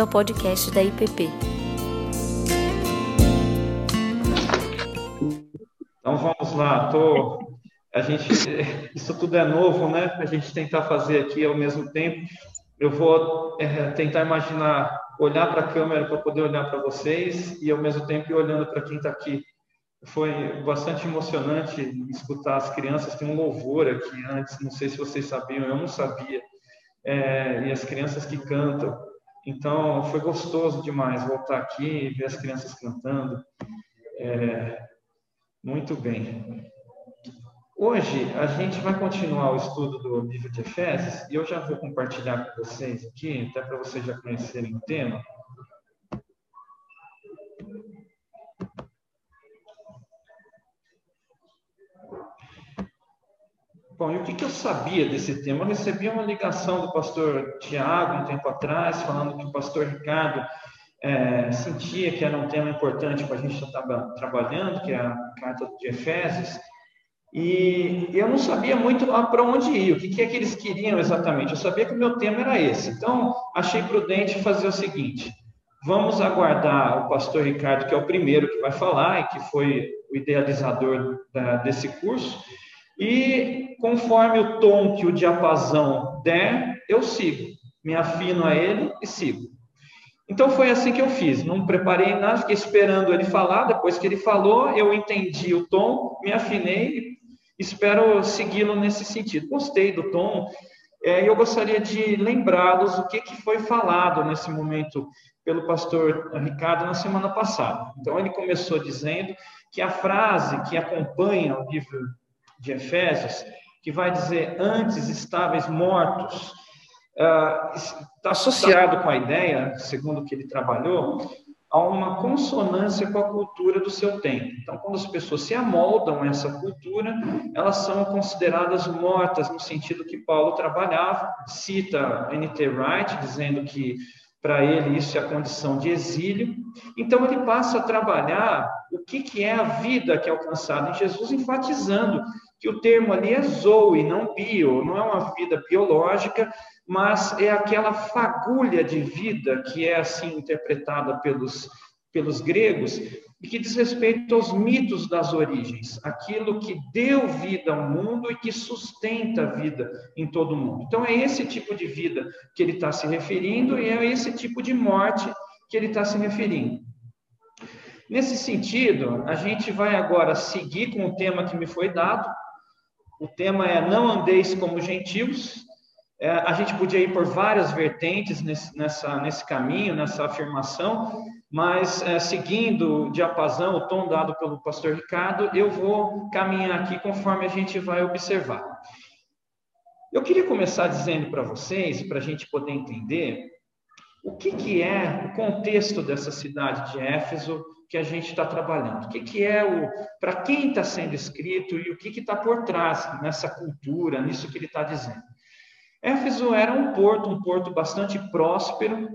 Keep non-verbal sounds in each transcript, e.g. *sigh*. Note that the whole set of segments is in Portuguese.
bem-vindo ao podcast da IPP. Então vamos lá, tô a gente isso tudo é novo, né? A gente tentar fazer aqui ao mesmo tempo. Eu vou é, tentar imaginar olhar para a câmera para poder olhar para vocês e ao mesmo tempo olhando para quem está aqui. Foi bastante emocionante escutar as crianças. Tem um louvor aqui antes, não sei se vocês sabiam, eu não sabia. É, e as crianças que cantam. Então, foi gostoso demais voltar aqui e ver as crianças cantando. É, muito bem. Hoje a gente vai continuar o estudo do livro de Efésios e eu já vou compartilhar com vocês aqui, até para vocês já conhecerem o tema. Bom, e o que, que eu sabia desse tema? Eu recebi uma ligação do pastor Tiago um tempo atrás, falando que o pastor Ricardo é, sentia que era um tema importante para a gente estar trabalhando, que é a carta de Efésios, e eu não sabia muito para onde ir, o que, que é que eles queriam exatamente. Eu sabia que o meu tema era esse. Então, achei prudente fazer o seguinte: vamos aguardar o pastor Ricardo, que é o primeiro que vai falar e que foi o idealizador da, desse curso, e conforme o tom que o diapasão der, eu sigo, me afino a ele e sigo. Então foi assim que eu fiz, não preparei nada, fiquei esperando ele falar, depois que ele falou, eu entendi o tom, me afinei espero segui-lo nesse sentido. Gostei do tom, é, eu gostaria de lembrá-los o que, que foi falado nesse momento pelo pastor Ricardo na semana passada. Então, ele começou dizendo que a frase que acompanha o livro de Efésios, que vai dizer antes estáveis mortos, está uh, associado com a ideia, segundo o que ele trabalhou, a uma consonância com a cultura do seu tempo. Então, quando as pessoas se amoldam a essa cultura, elas são consideradas mortas no sentido que Paulo trabalhava. Cita N.T. Wright, dizendo que para ele isso é a condição de exílio. Então, ele passa a trabalhar o que, que é a vida que é alcançada em Jesus, enfatizando que o termo ali é zoe, não bio, não é uma vida biológica, mas é aquela fagulha de vida que é assim interpretada pelos, pelos gregos e que diz respeito aos mitos das origens, aquilo que deu vida ao mundo e que sustenta a vida em todo o mundo. Então, é esse tipo de vida que ele está se referindo e é esse tipo de morte que ele está se referindo. Nesse sentido, a gente vai agora seguir com o tema que me foi dado. O tema é Não andeis como gentios, é, a gente podia ir por várias vertentes nesse, nessa, nesse caminho, nessa afirmação, mas é, seguindo o diapasão, o tom dado pelo pastor Ricardo, eu vou caminhar aqui conforme a gente vai observar. Eu queria começar dizendo para vocês, para a gente poder entender, o que, que é o contexto dessa cidade de Éfeso que a gente está trabalhando. O que, que é o. para quem está sendo escrito e o que está por trás nessa cultura, nisso que ele está dizendo. Éfeso era um porto, um porto bastante próspero,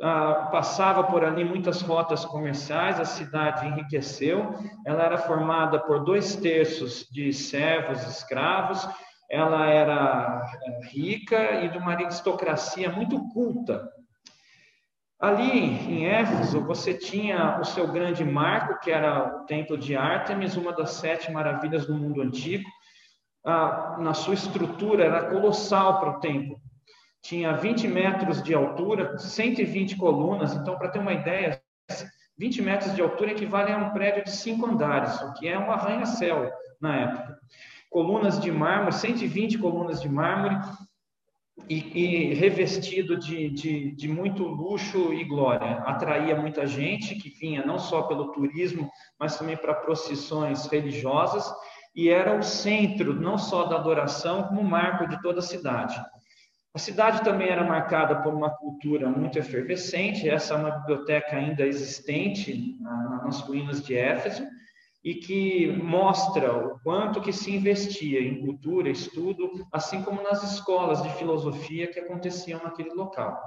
ah, passava por ali muitas rotas comerciais, a cidade enriqueceu, ela era formada por dois terços de servos, escravos, ela era eh, rica e de uma aristocracia muito culta. Ali em Éfeso, você tinha o seu grande marco, que era o templo de Ártemis, uma das sete maravilhas do mundo antigo, ah, na sua estrutura, era colossal para o templo. Tinha 20 metros de altura, 120 colunas. Então, para ter uma ideia, 20 metros de altura equivale a um prédio de cinco andares, o que é um arranha-céu na época. Colunas de mármore, 120 colunas de mármore, e, e revestido de, de, de, muito luxo e glória. Atraía muita gente que vinha não só pelo turismo, mas também para procissões religiosas e era o centro não só da adoração, como marco de toda a cidade. A cidade também era marcada por uma cultura muito efervescente, essa é uma biblioteca ainda existente nas ruínas de Éfeso, e que mostra o quanto que se investia em cultura, estudo, assim como nas escolas de filosofia que aconteciam naquele local.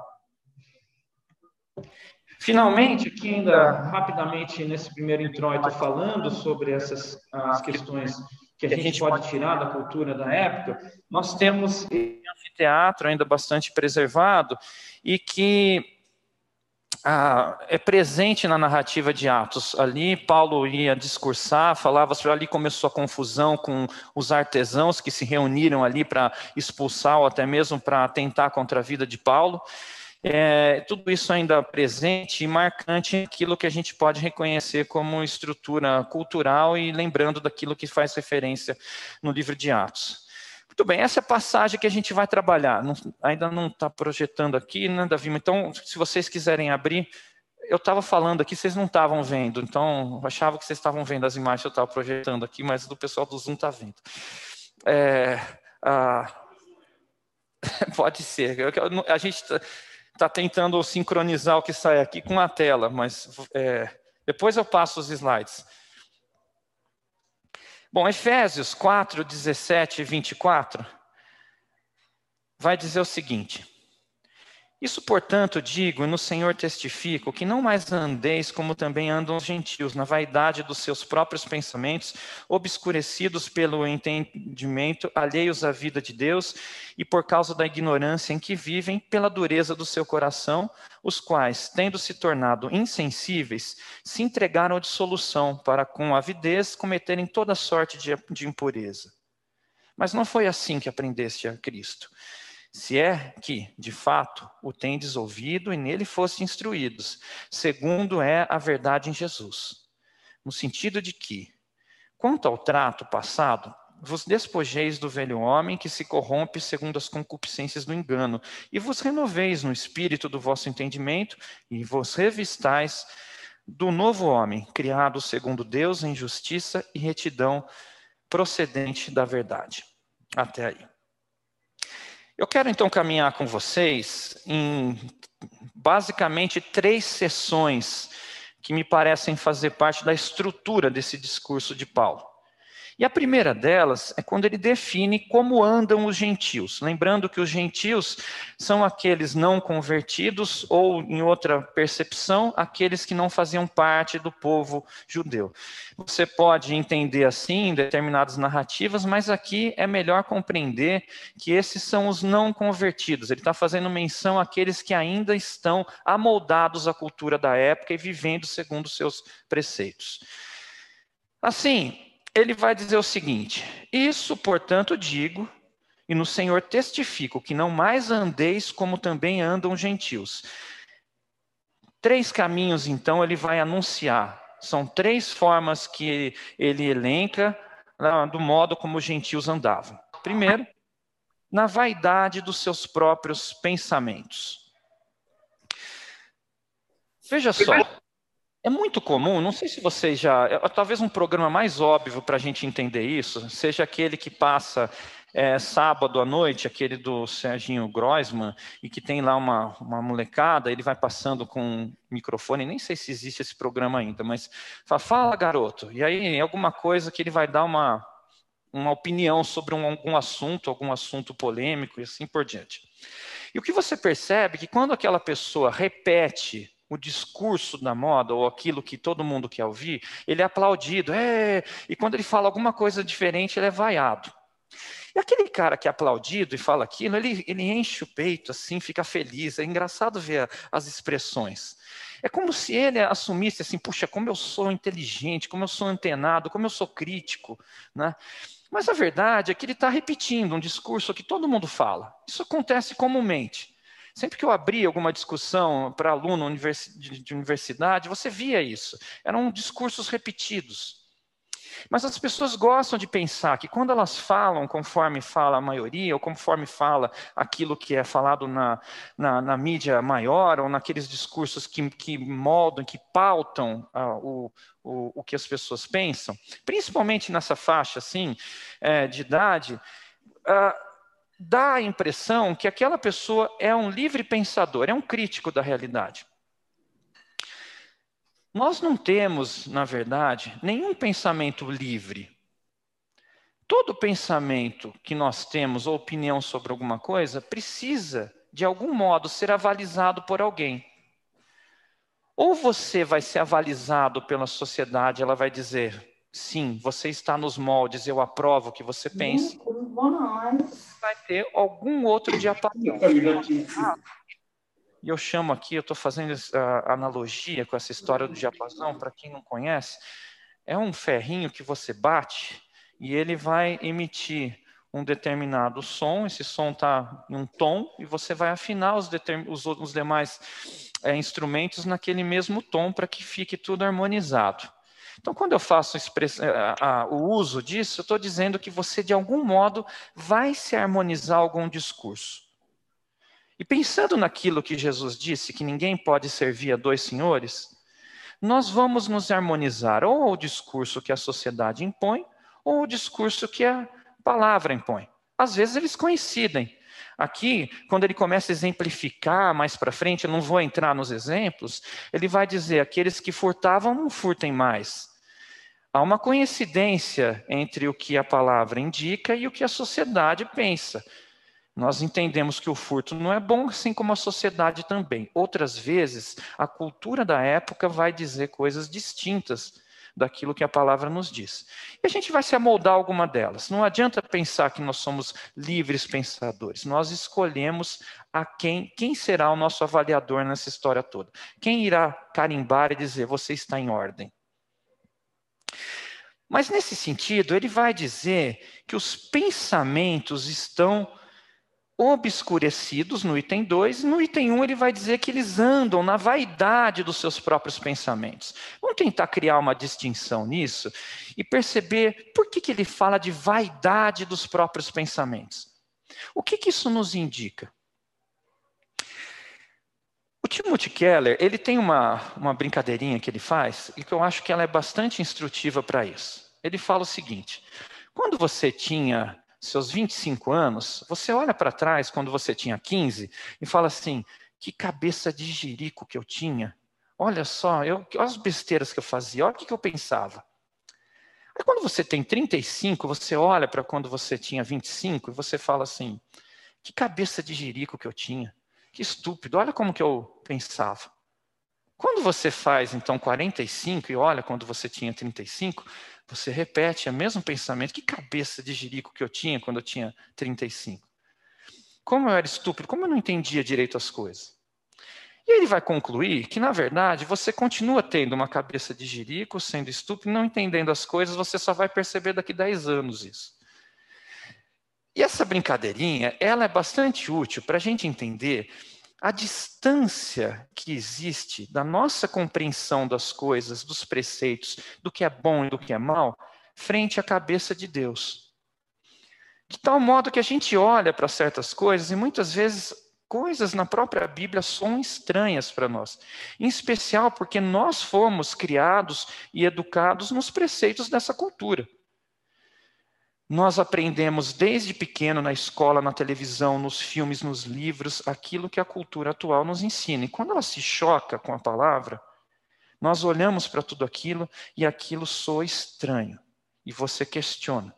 Finalmente, aqui ainda rapidamente nesse primeiro introito falando sobre essas as questões que a gente pode tirar da cultura da época, nós temos um anfiteatro ainda bastante preservado e que ah, é presente na narrativa de Atos. Ali Paulo ia discursar, falava ali começou a confusão com os artesãos que se reuniram ali para expulsar ou até mesmo para atentar contra a vida de Paulo. É, tudo isso ainda presente e marcante aquilo que a gente pode reconhecer como estrutura cultural e lembrando daquilo que faz referência no livro de Atos. Muito bem, essa é a passagem que a gente vai trabalhar. Não, ainda não está projetando aqui, né, Davi? Então, se vocês quiserem abrir, eu estava falando aqui, vocês não estavam vendo, então achava que vocês estavam vendo as imagens que eu estava projetando aqui, mas o pessoal do Zoom está vendo. É, ah, *laughs* pode ser. A gente está tá tentando sincronizar o que sai aqui com a tela, mas é, depois eu passo os slides. Bom, Efésios 4, 17 e 24 vai dizer o seguinte: Isso, portanto, digo, e no Senhor testifico, que não mais andeis como também andam os gentios, na vaidade dos seus próprios pensamentos, obscurecidos pelo entendimento, alheios à vida de Deus, e por causa da ignorância em que vivem, pela dureza do seu coração, os quais, tendo se tornado insensíveis, se entregaram à dissolução, para com avidez cometerem toda sorte de, impureza. Mas não foi assim que aprendeste a Cristo. Se é que, de fato, o tendes ouvido e nele foste instruídos, segundo é a verdade em Jesus. No sentido de que, quanto ao trato passado, vos despojeis do velho homem que se corrompe segundo as concupiscências do engano, e vos renoveis no espírito do vosso entendimento, e vos revistais do novo homem, criado segundo Deus em justiça e retidão procedente da verdade. Até aí. Eu quero então caminhar com vocês em basicamente três sessões que me parecem fazer parte da estrutura desse discurso de Paulo. E a primeira delas é quando ele define como andam os gentios. Lembrando que os gentios são aqueles não convertidos, ou, em outra percepção, aqueles que não faziam parte do povo judeu. Você pode entender assim em determinadas narrativas, mas aqui é melhor compreender que esses são os não convertidos. Ele está fazendo menção àqueles que ainda estão amoldados à cultura da época e vivendo segundo seus preceitos. Assim, ele vai dizer o seguinte: Isso, portanto, digo, e no Senhor testifico, que não mais andeis como também andam gentios. Três caminhos, então, ele vai anunciar. São três formas que ele elenca do modo como os gentios andavam. Primeiro, na vaidade dos seus próprios pensamentos. Veja só, é muito comum, não sei se vocês já. É, talvez um programa mais óbvio para a gente entender isso seja aquele que passa é, sábado à noite, aquele do Serginho Groisman, e que tem lá uma, uma molecada, ele vai passando com um microfone, nem sei se existe esse programa ainda, mas fala, fala garoto, e aí alguma coisa que ele vai dar uma, uma opinião sobre um, algum assunto, algum assunto polêmico e assim por diante. E o que você percebe é que quando aquela pessoa repete o discurso da moda ou aquilo que todo mundo quer ouvir, ele é aplaudido. É, e quando ele fala alguma coisa diferente, ele é vaiado. E aquele cara que é aplaudido e fala aquilo, ele, ele enche o peito assim, fica feliz. É engraçado ver as expressões. É como se ele assumisse assim, puxa, como eu sou inteligente, como eu sou antenado, como eu sou crítico, né? Mas a verdade é que ele está repetindo um discurso que todo mundo fala. Isso acontece comumente. Sempre que eu abria alguma discussão para aluno de universidade, você via isso. Eram discursos repetidos. Mas as pessoas gostam de pensar que quando elas falam conforme fala a maioria, ou conforme fala aquilo que é falado na, na, na mídia maior, ou naqueles discursos que, que moldam, que pautam ah, o, o, o que as pessoas pensam, principalmente nessa faixa assim, é, de idade, ah, dá a impressão que aquela pessoa é um livre pensador, é um crítico da realidade. Nós não temos, na verdade, nenhum pensamento livre. Todo pensamento que nós temos ou opinião sobre alguma coisa precisa, de algum modo, ser avalizado por alguém. Ou você vai ser avalizado pela sociedade, ela vai dizer: sim, você está nos moldes, eu aprovo o que você pensa vai ter algum outro diapasão. e eu chamo aqui, eu estou fazendo a analogia com essa história do diapasão, para quem não conhece, é um ferrinho que você bate e ele vai emitir um determinado som, esse som está em um tom, e você vai afinar os, os, os demais é, instrumentos naquele mesmo tom para que fique tudo harmonizado. Então, quando eu faço é, o uso disso, eu estou dizendo que você, de algum modo, vai se harmonizar algum discurso. E pensando naquilo que Jesus disse, que ninguém pode servir a dois senhores, nós vamos nos harmonizar ou ao discurso que a sociedade impõe, ou ao discurso que a palavra impõe. Às vezes eles coincidem. Aqui, quando ele começa a exemplificar mais para frente, eu não vou entrar nos exemplos, ele vai dizer: aqueles que furtavam não furtem mais. Há uma coincidência entre o que a palavra indica e o que a sociedade pensa. Nós entendemos que o furto não é bom, assim como a sociedade também. Outras vezes, a cultura da época vai dizer coisas distintas daquilo que a palavra nos diz. E a gente vai se amoldar alguma delas. Não adianta pensar que nós somos livres pensadores. Nós escolhemos a quem, quem será o nosso avaliador nessa história toda. Quem irá carimbar e dizer você está em ordem. Mas nesse sentido, ele vai dizer que os pensamentos estão obscurecidos no item 2, no item 1 um, ele vai dizer que eles andam na vaidade dos seus próprios pensamentos. Vamos tentar criar uma distinção nisso e perceber por que, que ele fala de vaidade dos próprios pensamentos. O que, que isso nos indica? O Timothy Keller, ele tem uma, uma brincadeirinha que ele faz e que eu acho que ela é bastante instrutiva para isso. Ele fala o seguinte: quando você tinha seus 25 anos, você olha para trás quando você tinha 15 e fala assim: que cabeça de jirico que eu tinha. Olha só, eu, olha as besteiras que eu fazia, olha o que, que eu pensava. Aí quando você tem 35, você olha para quando você tinha 25 e você fala assim: que cabeça de jirico que eu tinha. Que estúpido, olha como que eu pensava. Quando você faz então 45 e olha quando você tinha 35, você repete o mesmo pensamento. Que cabeça de jirico que eu tinha quando eu tinha 35. Como eu era estúpido, como eu não entendia direito as coisas. E ele vai concluir que, na verdade, você continua tendo uma cabeça de jirico, sendo estúpido, não entendendo as coisas, você só vai perceber daqui 10 anos isso. E essa brincadeirinha, ela é bastante útil para a gente entender a distância que existe da nossa compreensão das coisas, dos preceitos, do que é bom e do que é mal, frente à cabeça de Deus. De tal modo que a gente olha para certas coisas e muitas vezes coisas na própria Bíblia são estranhas para nós, em especial porque nós fomos criados e educados nos preceitos dessa cultura. Nós aprendemos desde pequeno na escola, na televisão, nos filmes, nos livros, aquilo que a cultura atual nos ensina. E quando ela se choca com a palavra, nós olhamos para tudo aquilo e aquilo soa estranho. E você questiona.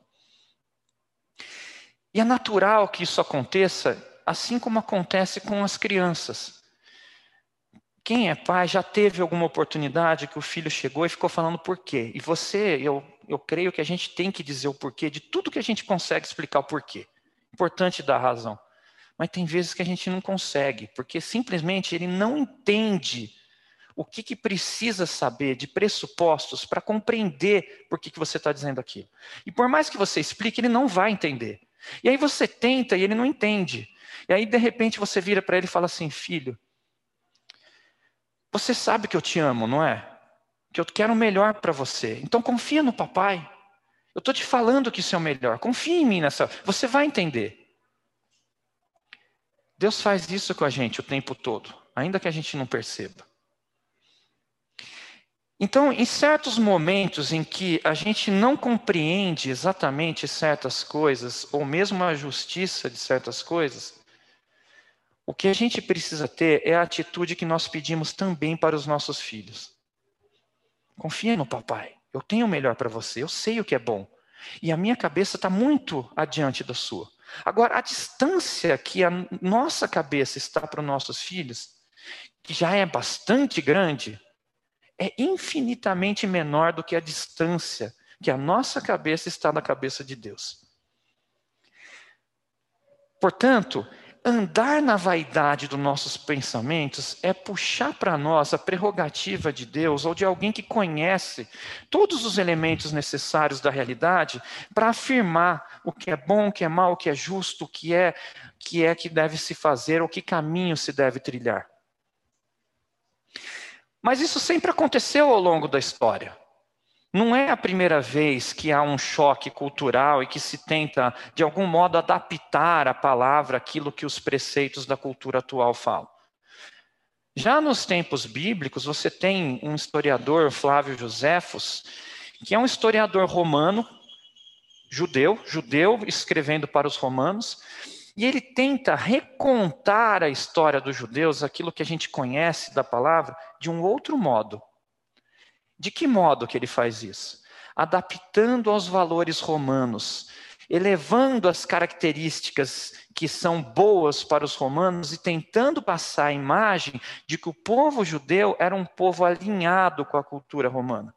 E é natural que isso aconteça, assim como acontece com as crianças. Quem é pai já teve alguma oportunidade que o filho chegou e ficou falando por quê? E você, eu eu creio que a gente tem que dizer o porquê de tudo que a gente consegue explicar o porquê. Importante dar razão. Mas tem vezes que a gente não consegue, porque simplesmente ele não entende o que, que precisa saber de pressupostos para compreender por que, que você está dizendo aquilo. E por mais que você explique, ele não vai entender. E aí você tenta e ele não entende. E aí, de repente, você vira para ele e fala assim: Filho, você sabe que eu te amo, não é? Que eu quero o melhor para você. Então confia no papai. Eu estou te falando que isso é o melhor. Confia em mim nessa. Você vai entender. Deus faz isso com a gente o tempo todo, ainda que a gente não perceba. Então, em certos momentos em que a gente não compreende exatamente certas coisas, ou mesmo a justiça de certas coisas, o que a gente precisa ter é a atitude que nós pedimos também para os nossos filhos. Confia no papai. Eu tenho o melhor para você. Eu sei o que é bom. E a minha cabeça está muito adiante da sua. Agora, a distância que a nossa cabeça está para os nossos filhos, que já é bastante grande, é infinitamente menor do que a distância que a nossa cabeça está da cabeça de Deus. Portanto, Andar na vaidade dos nossos pensamentos é puxar para nós a prerrogativa de Deus ou de alguém que conhece todos os elementos necessários da realidade para afirmar o que é bom, o que é mal, o que é justo, o que é que é que deve se fazer, ou que caminho se deve trilhar. Mas isso sempre aconteceu ao longo da história. Não é a primeira vez que há um choque cultural e que se tenta, de algum modo, adaptar a palavra àquilo que os preceitos da cultura atual falam. Já nos tempos bíblicos, você tem um historiador, Flávio Josefos, que é um historiador romano, judeu, judeu escrevendo para os romanos, e ele tenta recontar a história dos judeus, aquilo que a gente conhece da palavra, de um outro modo. De que modo que ele faz isso? Adaptando aos valores romanos, elevando as características que são boas para os romanos e tentando passar a imagem de que o povo judeu era um povo alinhado com a cultura romana.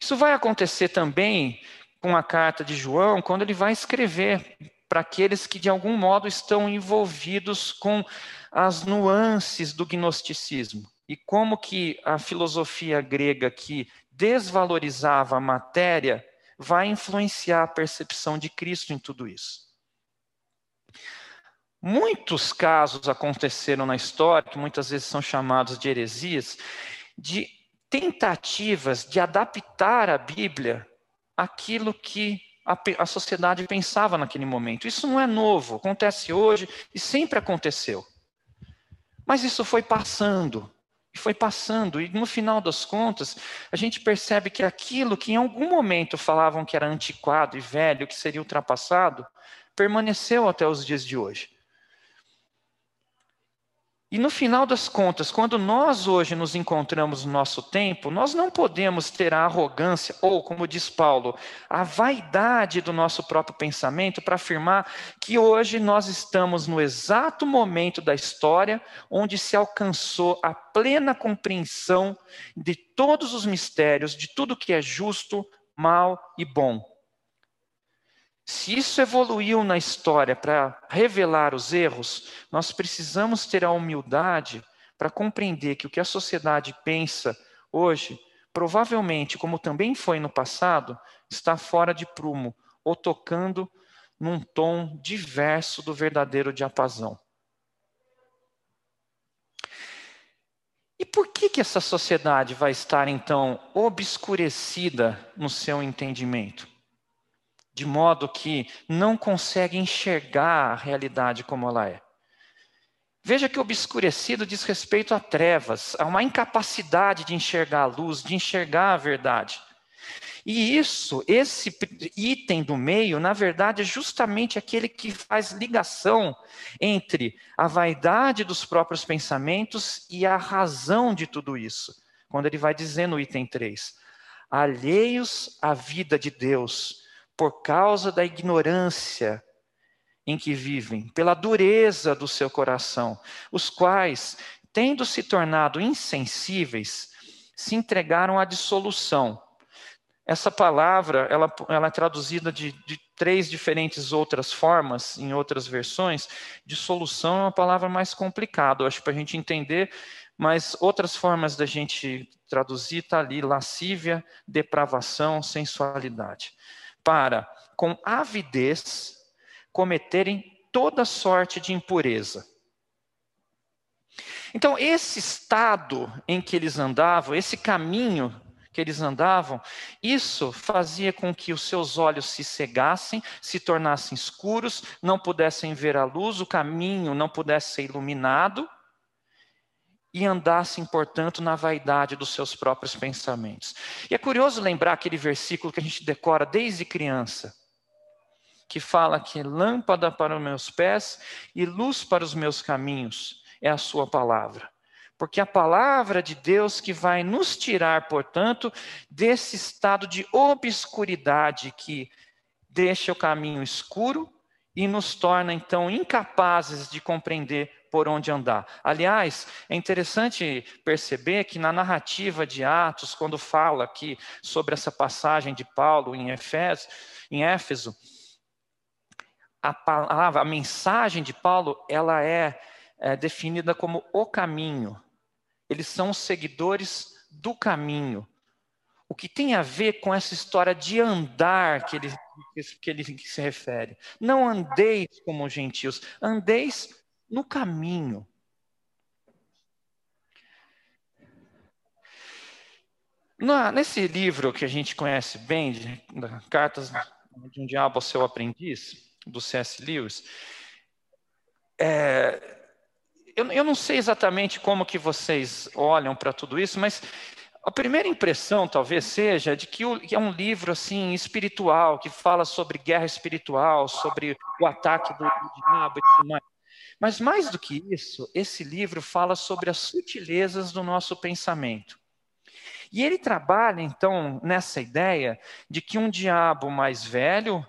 Isso vai acontecer também com a carta de João, quando ele vai escrever para aqueles que de algum modo estão envolvidos com as nuances do gnosticismo e como que a filosofia grega que desvalorizava a matéria vai influenciar a percepção de Cristo em tudo isso. Muitos casos aconteceram na história, que muitas vezes são chamados de heresias, de tentativas de adaptar a Bíblia àquilo que a, a sociedade pensava naquele momento. Isso não é novo, acontece hoje e sempre aconteceu. Mas isso foi passando, e foi passando, e no final das contas, a gente percebe que aquilo que em algum momento falavam que era antiquado e velho, que seria ultrapassado, permaneceu até os dias de hoje. E no final das contas, quando nós hoje nos encontramos no nosso tempo, nós não podemos ter a arrogância, ou, como diz Paulo, a vaidade do nosso próprio pensamento para afirmar que hoje nós estamos no exato momento da história onde se alcançou a plena compreensão de todos os mistérios, de tudo que é justo, mal e bom. Se isso evoluiu na história para revelar os erros, nós precisamos ter a humildade para compreender que o que a sociedade pensa hoje, provavelmente, como também foi no passado, está fora de prumo ou tocando num tom diverso do verdadeiro diapasão. E por que, que essa sociedade vai estar, então, obscurecida no seu entendimento? De modo que não consegue enxergar a realidade como ela é. Veja que obscurecido diz respeito a trevas, a uma incapacidade de enxergar a luz, de enxergar a verdade. E isso, esse item do meio, na verdade, é justamente aquele que faz ligação entre a vaidade dos próprios pensamentos e a razão de tudo isso. Quando ele vai dizer no item 3: alheios à vida de Deus, por causa da ignorância em que vivem, pela dureza do seu coração, os quais, tendo se tornado insensíveis, se entregaram à dissolução. Essa palavra, ela, ela é traduzida de, de três diferentes outras formas, em outras versões. Dissolução é uma palavra mais complicada, acho, para a gente entender, mas outras formas da gente traduzir está ali: lascívia, depravação, sensualidade para, com avidez, cometerem toda sorte de impureza. Então, esse estado em que eles andavam, esse caminho que eles andavam, isso fazia com que os seus olhos se cegassem, se tornassem escuros, não pudessem ver a luz, o caminho não pudesse ser iluminado, e andassem, portanto, na vaidade dos seus próprios pensamentos. E é curioso lembrar aquele versículo que a gente decora desde criança, que fala que lâmpada para os meus pés e luz para os meus caminhos é a sua palavra. Porque a palavra de Deus que vai nos tirar, portanto, desse estado de obscuridade que deixa o caminho escuro e nos torna então incapazes de compreender por onde andar. Aliás, é interessante perceber que na narrativa de Atos, quando fala aqui sobre essa passagem de Paulo em Éfeso, em Éfeso a palavra, a mensagem de Paulo, ela é, é definida como o caminho. Eles são os seguidores do caminho. O que tem a ver com essa história de andar que ele, que ele se refere. Não andeis como gentios, andeis no caminho. nesse livro que a gente conhece bem, de, de Cartas de um Diabo ao Seu Aprendiz, do C.S. Lewis, é, eu, eu, não sei exatamente como que vocês olham para tudo isso, mas a primeira impressão talvez seja de que, o, que é um livro assim espiritual, que fala sobre guerra espiritual, sobre o ataque do, do diabo e tudo mais. Mas mais do que isso, esse livro fala sobre as sutilezas do nosso pensamento. E ele trabalha, então, nessa ideia de que um diabo mais velho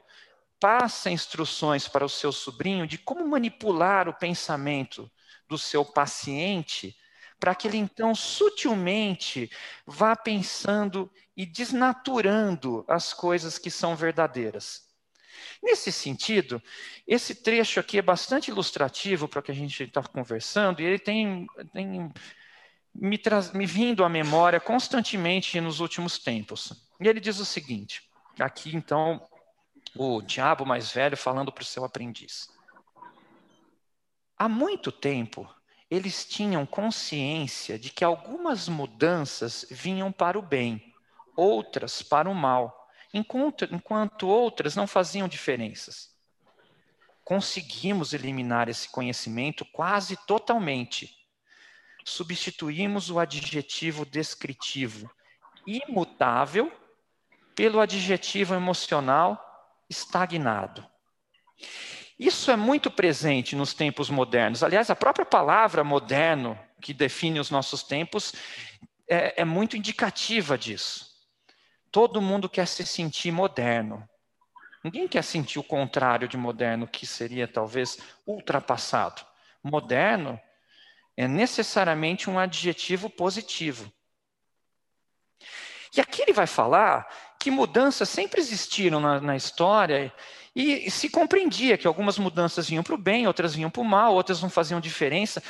passa instruções para o seu sobrinho de como manipular o pensamento do seu paciente, para que ele então sutilmente vá pensando e desnaturando as coisas que são verdadeiras. Nesse sentido, esse trecho aqui é bastante ilustrativo para o que a gente está conversando, e ele tem, tem me, traz, me vindo à memória constantemente nos últimos tempos. E ele diz o seguinte: aqui então, o diabo mais velho falando para o seu aprendiz. Há muito tempo, eles tinham consciência de que algumas mudanças vinham para o bem, outras para o mal, enquanto, enquanto outras não faziam diferenças. Conseguimos eliminar esse conhecimento quase totalmente. Substituímos o adjetivo descritivo imutável pelo adjetivo emocional estagnado. Isso é muito presente nos tempos modernos. Aliás, a própria palavra moderno, que define os nossos tempos, é, é muito indicativa disso. Todo mundo quer se sentir moderno. Ninguém quer sentir o contrário de moderno, que seria talvez ultrapassado. Moderno é necessariamente um adjetivo positivo. E aqui ele vai falar que mudanças sempre existiram na, na história e se compreendia que algumas mudanças vinham para o bem, outras vinham para o mal, outras não faziam diferença.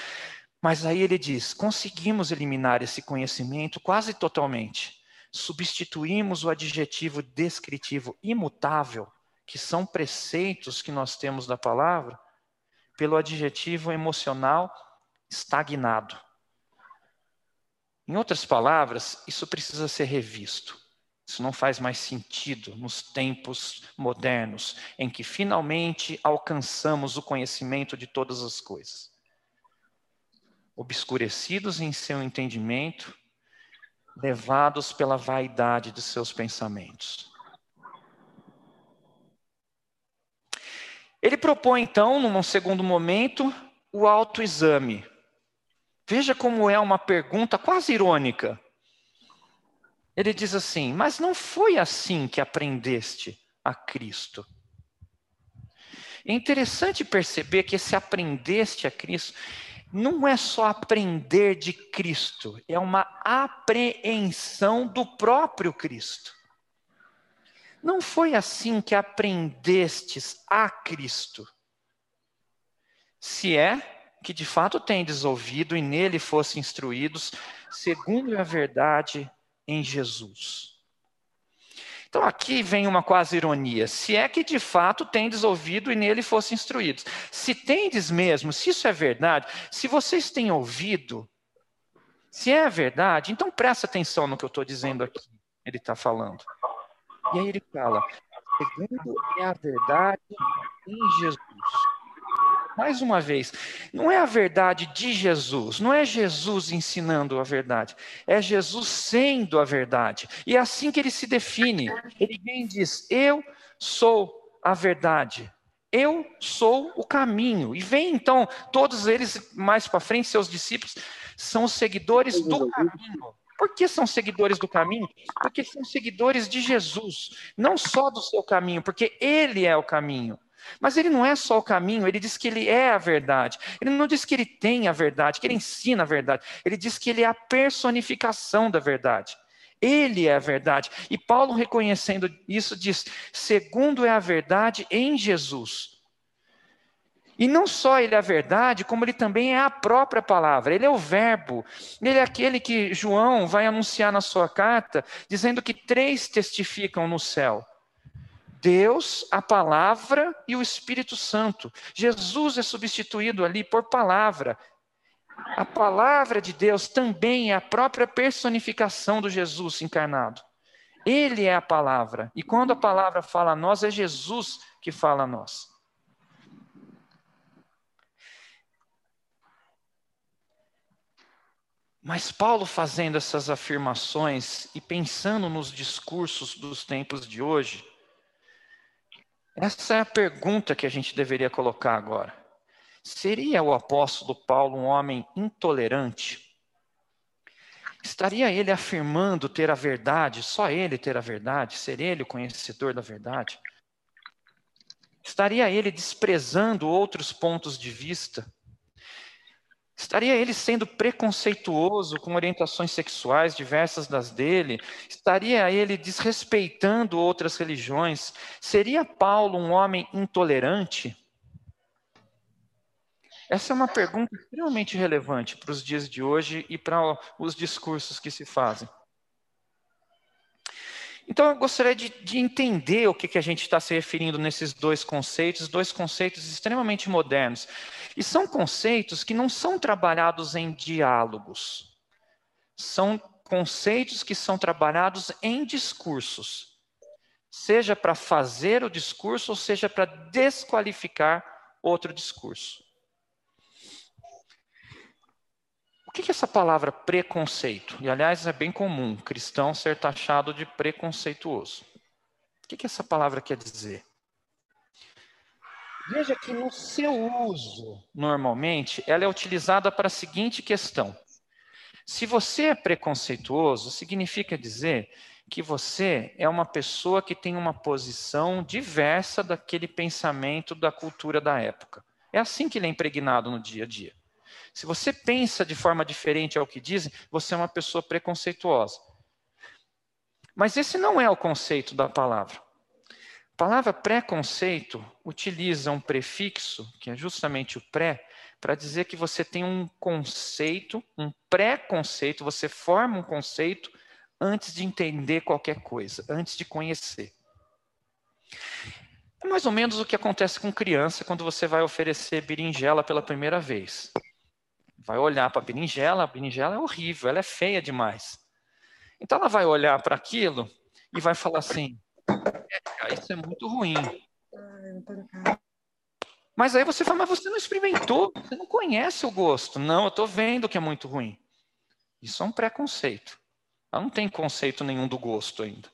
Mas aí ele diz: conseguimos eliminar esse conhecimento quase totalmente. Substituímos o adjetivo descritivo imutável, que são preceitos que nós temos da palavra, pelo adjetivo emocional estagnado. Em outras palavras, isso precisa ser revisto. Isso não faz mais sentido nos tempos modernos, em que finalmente alcançamos o conhecimento de todas as coisas. Obscurecidos em seu entendimento, levados pela vaidade de seus pensamentos. Ele propõe, então, num segundo momento, o autoexame. Veja como é uma pergunta quase irônica. Ele diz assim: Mas não foi assim que aprendeste a Cristo. É interessante perceber que esse aprendeste a Cristo não é só aprender de Cristo, é uma apreensão do próprio Cristo. Não foi assim que aprendestes a Cristo. Se é que de fato tendes ouvido e nele fosse instruídos, segundo a verdade em Jesus. Então aqui vem uma quase ironia. Se é que de fato tendes ouvido e nele fosse instruídos. Se tendes mesmo, se isso é verdade, se vocês têm ouvido, se é verdade, então presta atenção no que eu estou dizendo aqui. Ele está falando. E aí ele fala: segundo é a verdade em Jesus. Mais uma vez, não é a verdade de Jesus, não é Jesus ensinando a verdade, é Jesus sendo a verdade. E é assim que ele se define. Ele vem diz: Eu sou a verdade. Eu sou o caminho. E vem então, todos eles mais para frente, seus discípulos, são os seguidores do caminho. Por que são seguidores do caminho? Porque são seguidores de Jesus, não só do seu caminho, porque ele é o caminho. Mas ele não é só o caminho, ele diz que ele é a verdade. Ele não diz que ele tem a verdade, que ele ensina a verdade. Ele diz que ele é a personificação da verdade. Ele é a verdade. E Paulo, reconhecendo isso, diz: segundo é a verdade em Jesus. E não só ele é a verdade, como ele também é a própria palavra, ele é o Verbo, ele é aquele que João vai anunciar na sua carta, dizendo que três testificam no céu: Deus, a palavra e o Espírito Santo. Jesus é substituído ali por palavra. A palavra de Deus também é a própria personificação do Jesus encarnado. Ele é a palavra. E quando a palavra fala a nós, é Jesus que fala a nós. Mas Paulo fazendo essas afirmações e pensando nos discursos dos tempos de hoje, essa é a pergunta que a gente deveria colocar agora. Seria o apóstolo Paulo um homem intolerante? Estaria ele afirmando ter a verdade, só ele ter a verdade, ser ele o conhecedor da verdade? Estaria ele desprezando outros pontos de vista? Estaria ele sendo preconceituoso com orientações sexuais diversas das dele? Estaria ele desrespeitando outras religiões? Seria Paulo um homem intolerante? Essa é uma pergunta extremamente relevante para os dias de hoje e para os discursos que se fazem. Então, eu gostaria de, de entender o que, que a gente está se referindo nesses dois conceitos, dois conceitos extremamente modernos. E são conceitos que não são trabalhados em diálogos, são conceitos que são trabalhados em discursos, seja para fazer o discurso ou seja para desqualificar outro discurso. O que é essa palavra preconceito? E aliás é bem comum cristão ser taxado de preconceituoso. O que essa palavra quer dizer? Veja que no seu uso, normalmente, ela é utilizada para a seguinte questão: se você é preconceituoso, significa dizer que você é uma pessoa que tem uma posição diversa daquele pensamento da cultura da época. É assim que ele é impregnado no dia a dia. Se você pensa de forma diferente ao que dizem, você é uma pessoa preconceituosa. Mas esse não é o conceito da palavra. A palavra preconceito utiliza um prefixo, que é justamente o pré, para dizer que você tem um conceito, um pré-conceito, você forma um conceito antes de entender qualquer coisa, antes de conhecer. É mais ou menos o que acontece com criança quando você vai oferecer berinjela pela primeira vez. Vai olhar para a berinjela, a berinjela é horrível, ela é feia demais. Então ela vai olhar para aquilo e vai falar assim: é, isso é muito ruim. Mas aí você fala, mas você não experimentou, você não conhece o gosto. Não, eu estou vendo que é muito ruim. Isso é um preconceito. Ela não tem conceito nenhum do gosto ainda.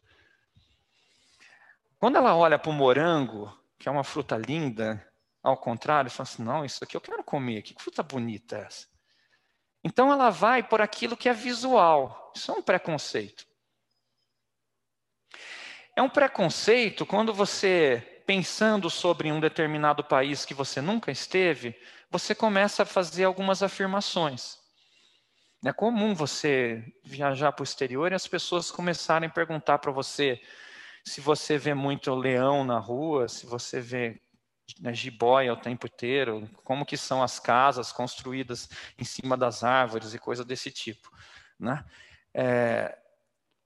Quando ela olha para o morango, que é uma fruta linda, ao contrário, fala assim: não, isso aqui eu quero comer, que fruta bonita é essa? Então ela vai por aquilo que é visual. Isso é um preconceito. É um preconceito quando você, pensando sobre um determinado país que você nunca esteve, você começa a fazer algumas afirmações. É comum você viajar para o exterior e as pessoas começarem a perguntar para você se você vê muito leão na rua, se você vê né, jiboia o tempo inteiro, como que são as casas construídas em cima das árvores e coisa desse tipo. Né? É,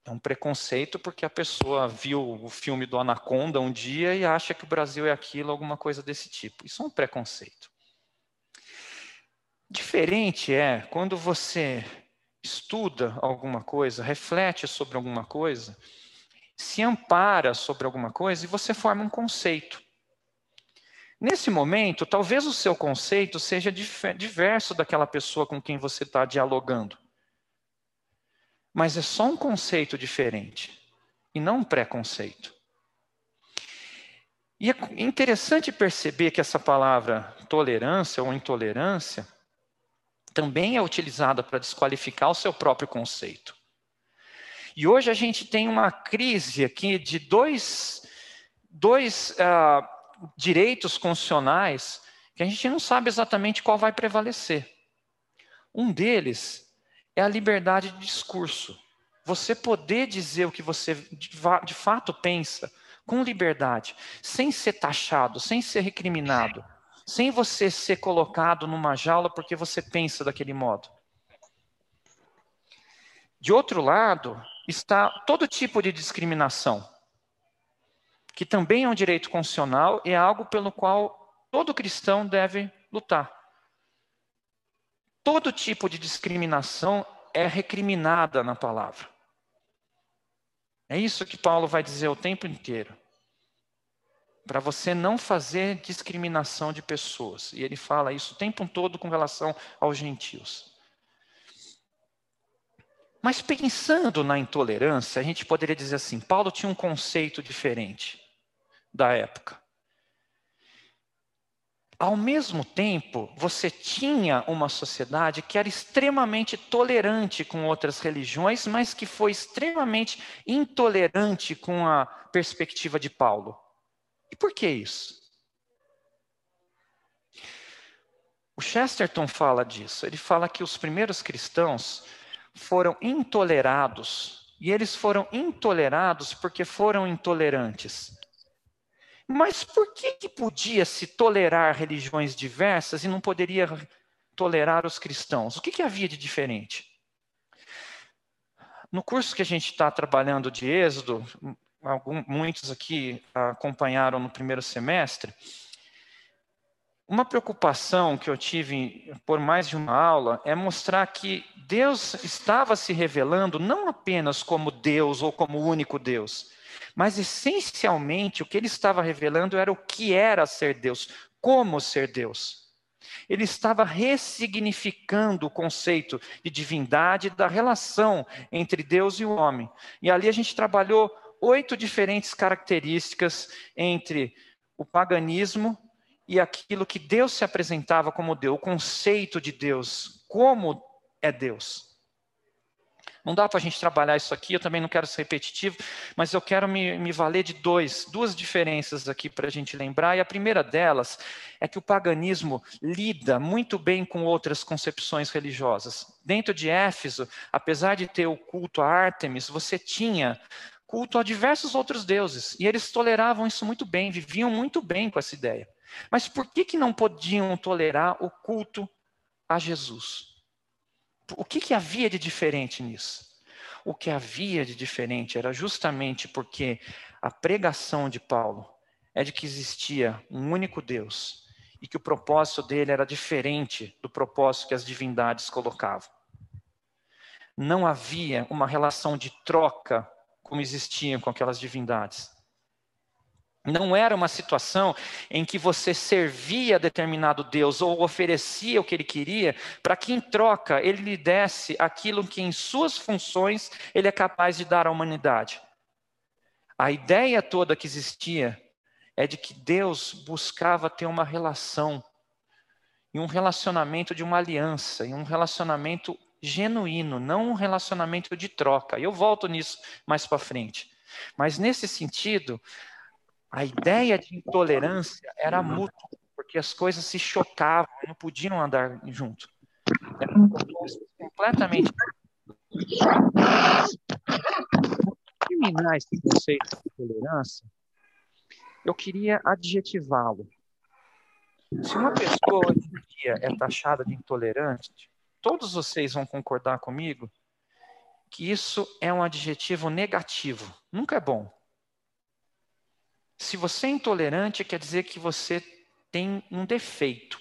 é um preconceito porque a pessoa viu o filme do Anaconda um dia e acha que o Brasil é aquilo, alguma coisa desse tipo. Isso é um preconceito. Diferente é quando você estuda alguma coisa, reflete sobre alguma coisa, se ampara sobre alguma coisa e você forma um conceito. Nesse momento, talvez o seu conceito seja diverso daquela pessoa com quem você está dialogando mas é só um conceito diferente e não um preconceito. E é interessante perceber que essa palavra tolerância ou intolerância também é utilizada para desqualificar o seu próprio conceito. E hoje a gente tem uma crise aqui de dois, dois uh, direitos constitucionais que a gente não sabe exatamente qual vai prevalecer. Um deles é a liberdade de discurso. Você poder dizer o que você de fato pensa com liberdade, sem ser taxado, sem ser recriminado. sem você ser colocado numa jaula porque você pensa daquele modo. De outro lado, está todo tipo de discriminação, que também é um direito constitucional e é algo pelo qual todo cristão deve lutar. Todo tipo de discriminação é recriminada na palavra. É isso que Paulo vai dizer o tempo inteiro. Para você não fazer discriminação de pessoas. E ele fala isso o tempo todo com relação aos gentios. Mas pensando na intolerância, a gente poderia dizer assim: Paulo tinha um conceito diferente da época. Ao mesmo tempo, você tinha uma sociedade que era extremamente tolerante com outras religiões, mas que foi extremamente intolerante com a perspectiva de Paulo. E por que isso? O Chesterton fala disso. Ele fala que os primeiros cristãos foram intolerados, e eles foram intolerados porque foram intolerantes. Mas por que, que podia se tolerar religiões diversas e não poderia tolerar os cristãos? O que, que havia de diferente? No curso que a gente está trabalhando de Êxodo, algum, muitos aqui acompanharam no primeiro semestre, uma preocupação que eu tive por mais de uma aula é mostrar que Deus estava se revelando não apenas como Deus ou como único Deus, mas essencialmente o que ele estava revelando era o que era ser Deus, como ser Deus. Ele estava ressignificando o conceito de divindade da relação entre Deus e o homem. E ali a gente trabalhou oito diferentes características entre o paganismo e aquilo que Deus se apresentava como Deus, o conceito de Deus, como é Deus. Não dá para a gente trabalhar isso aqui, eu também não quero ser repetitivo, mas eu quero me, me valer de dois, duas diferenças aqui para a gente lembrar. E a primeira delas é que o paganismo lida muito bem com outras concepções religiosas. Dentro de Éfeso, apesar de ter o culto a Ártemis, você tinha culto a diversos outros deuses. E eles toleravam isso muito bem, viviam muito bem com essa ideia. Mas por que, que não podiam tolerar o culto a Jesus? O que, que havia de diferente nisso? O que havia de diferente era justamente porque a pregação de Paulo é de que existia um único Deus e que o propósito dele era diferente do propósito que as divindades colocavam. Não havia uma relação de troca como existia com aquelas divindades. Não era uma situação em que você servia a determinado Deus ou oferecia o que ele queria, para que em troca ele lhe desse aquilo que em suas funções ele é capaz de dar à humanidade. A ideia toda que existia é de que Deus buscava ter uma relação, e um relacionamento de uma aliança, e um relacionamento genuíno, não um relacionamento de troca. Eu volto nisso mais para frente. Mas nesse sentido, a ideia de intolerância era mútua, porque as coisas se chocavam, não podiam andar junto. Eram completamente. terminar esse conceito de tolerância, eu queria adjetivá-lo. Se uma pessoa hoje em dia é taxada de intolerante, todos vocês vão concordar comigo que isso é um adjetivo negativo, nunca é bom. Se você é intolerante, quer dizer que você tem um defeito.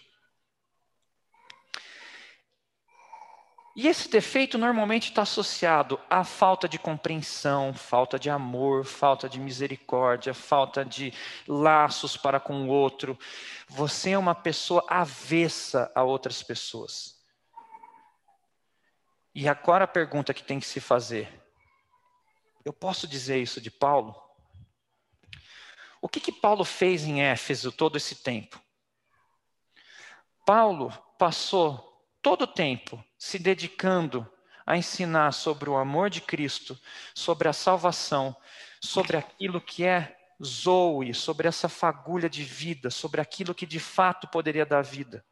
E esse defeito normalmente está associado à falta de compreensão, falta de amor, falta de misericórdia, falta de laços para com o outro. Você é uma pessoa avessa a outras pessoas. E agora a pergunta que tem que se fazer: eu posso dizer isso de Paulo? O que, que Paulo fez em Éfeso todo esse tempo? Paulo passou todo o tempo se dedicando a ensinar sobre o amor de Cristo, sobre a salvação, sobre aquilo que é Zoe, sobre essa fagulha de vida, sobre aquilo que de fato poderia dar vida.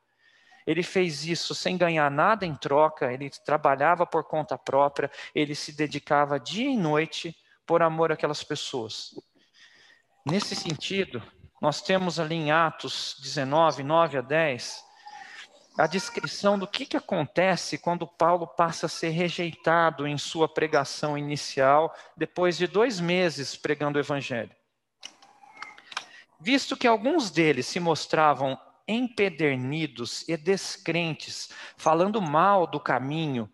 Ele fez isso sem ganhar nada em troca, ele trabalhava por conta própria, ele se dedicava dia e noite por amor àquelas pessoas. Nesse sentido, nós temos ali em Atos 19, 9 a 10, a descrição do que, que acontece quando Paulo passa a ser rejeitado em sua pregação inicial, depois de dois meses pregando o Evangelho. Visto que alguns deles se mostravam empedernidos e descrentes, falando mal do caminho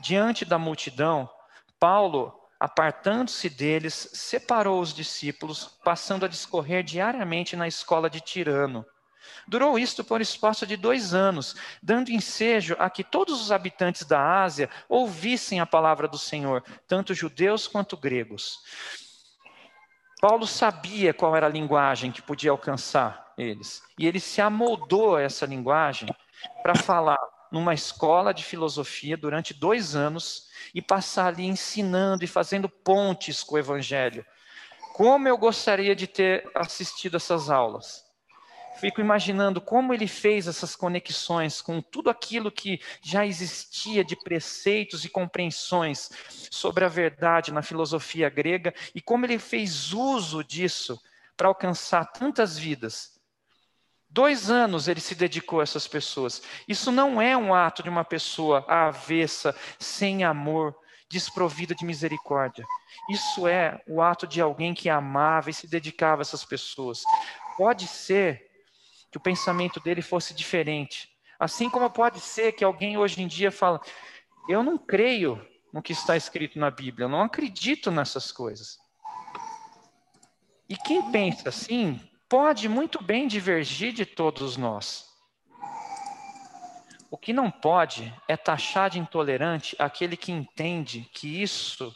diante da multidão, Paulo, apartando-se deles, separou os discípulos, passando a discorrer diariamente na escola de Tirano. Durou isto por espaço de dois anos, dando ensejo a que todos os habitantes da Ásia ouvissem a palavra do Senhor, tanto judeus quanto gregos. Paulo sabia qual era a linguagem que podia alcançar eles, e ele se amoldou a essa linguagem para falar numa escola de filosofia durante dois anos e passar ali ensinando e fazendo pontes com o Evangelho. Como eu gostaria de ter assistido essas aulas. Fico imaginando como ele fez essas conexões com tudo aquilo que já existia de preceitos e compreensões sobre a verdade na filosofia grega e como ele fez uso disso para alcançar tantas vidas. Dois anos ele se dedicou a essas pessoas. Isso não é um ato de uma pessoa avessa, sem amor, desprovida de misericórdia. Isso é o ato de alguém que amava e se dedicava a essas pessoas. Pode ser que o pensamento dele fosse diferente. Assim como pode ser que alguém hoje em dia fala: Eu não creio no que está escrito na Bíblia, eu não acredito nessas coisas. E quem pensa assim pode muito bem divergir de todos nós. O que não pode é taxar de intolerante aquele que entende que isso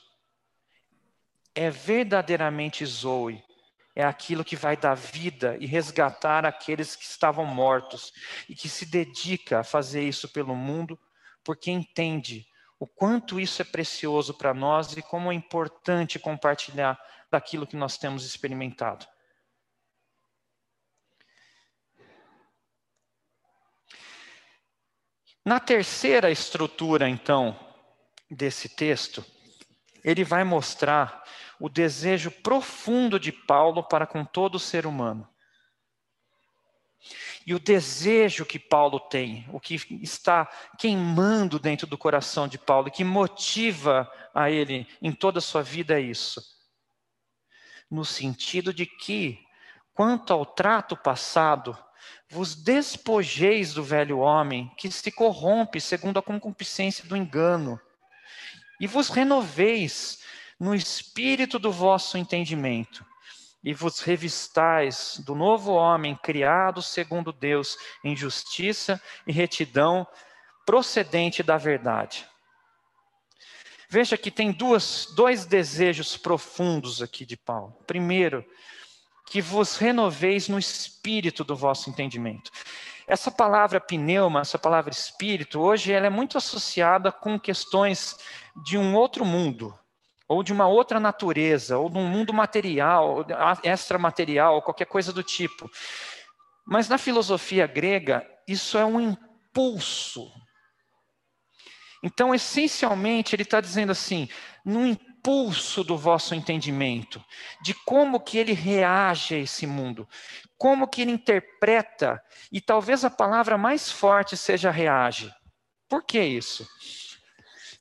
é verdadeiramente zoe, é aquilo que vai dar vida e resgatar aqueles que estavam mortos e que se dedica a fazer isso pelo mundo, porque entende o quanto isso é precioso para nós e como é importante compartilhar daquilo que nós temos experimentado. Na terceira estrutura, então, desse texto, ele vai mostrar o desejo profundo de Paulo para com todo ser humano. E o desejo que Paulo tem, o que está queimando dentro do coração de Paulo, que motiva a ele em toda a sua vida é isso. No sentido de que, quanto ao trato passado, vos despojeis do velho homem que se corrompe segundo a concupiscência do engano, e vos renoveis no espírito do vosso entendimento, e vos revistais do novo homem criado segundo Deus em justiça e retidão procedente da verdade. Veja que tem duas, dois desejos profundos aqui de Paulo. Primeiro, que vos renoveis no espírito do vosso entendimento. Essa palavra pneuma, essa palavra espírito, hoje ela é muito associada com questões de um outro mundo, ou de uma outra natureza, ou de um mundo material, extramaterial, qualquer coisa do tipo. Mas na filosofia grega, isso é um impulso. Então, essencialmente, ele está dizendo assim: no impulso do vosso entendimento, de como que ele reage a esse mundo, como que ele interpreta, e talvez a palavra mais forte seja reage. Por que isso?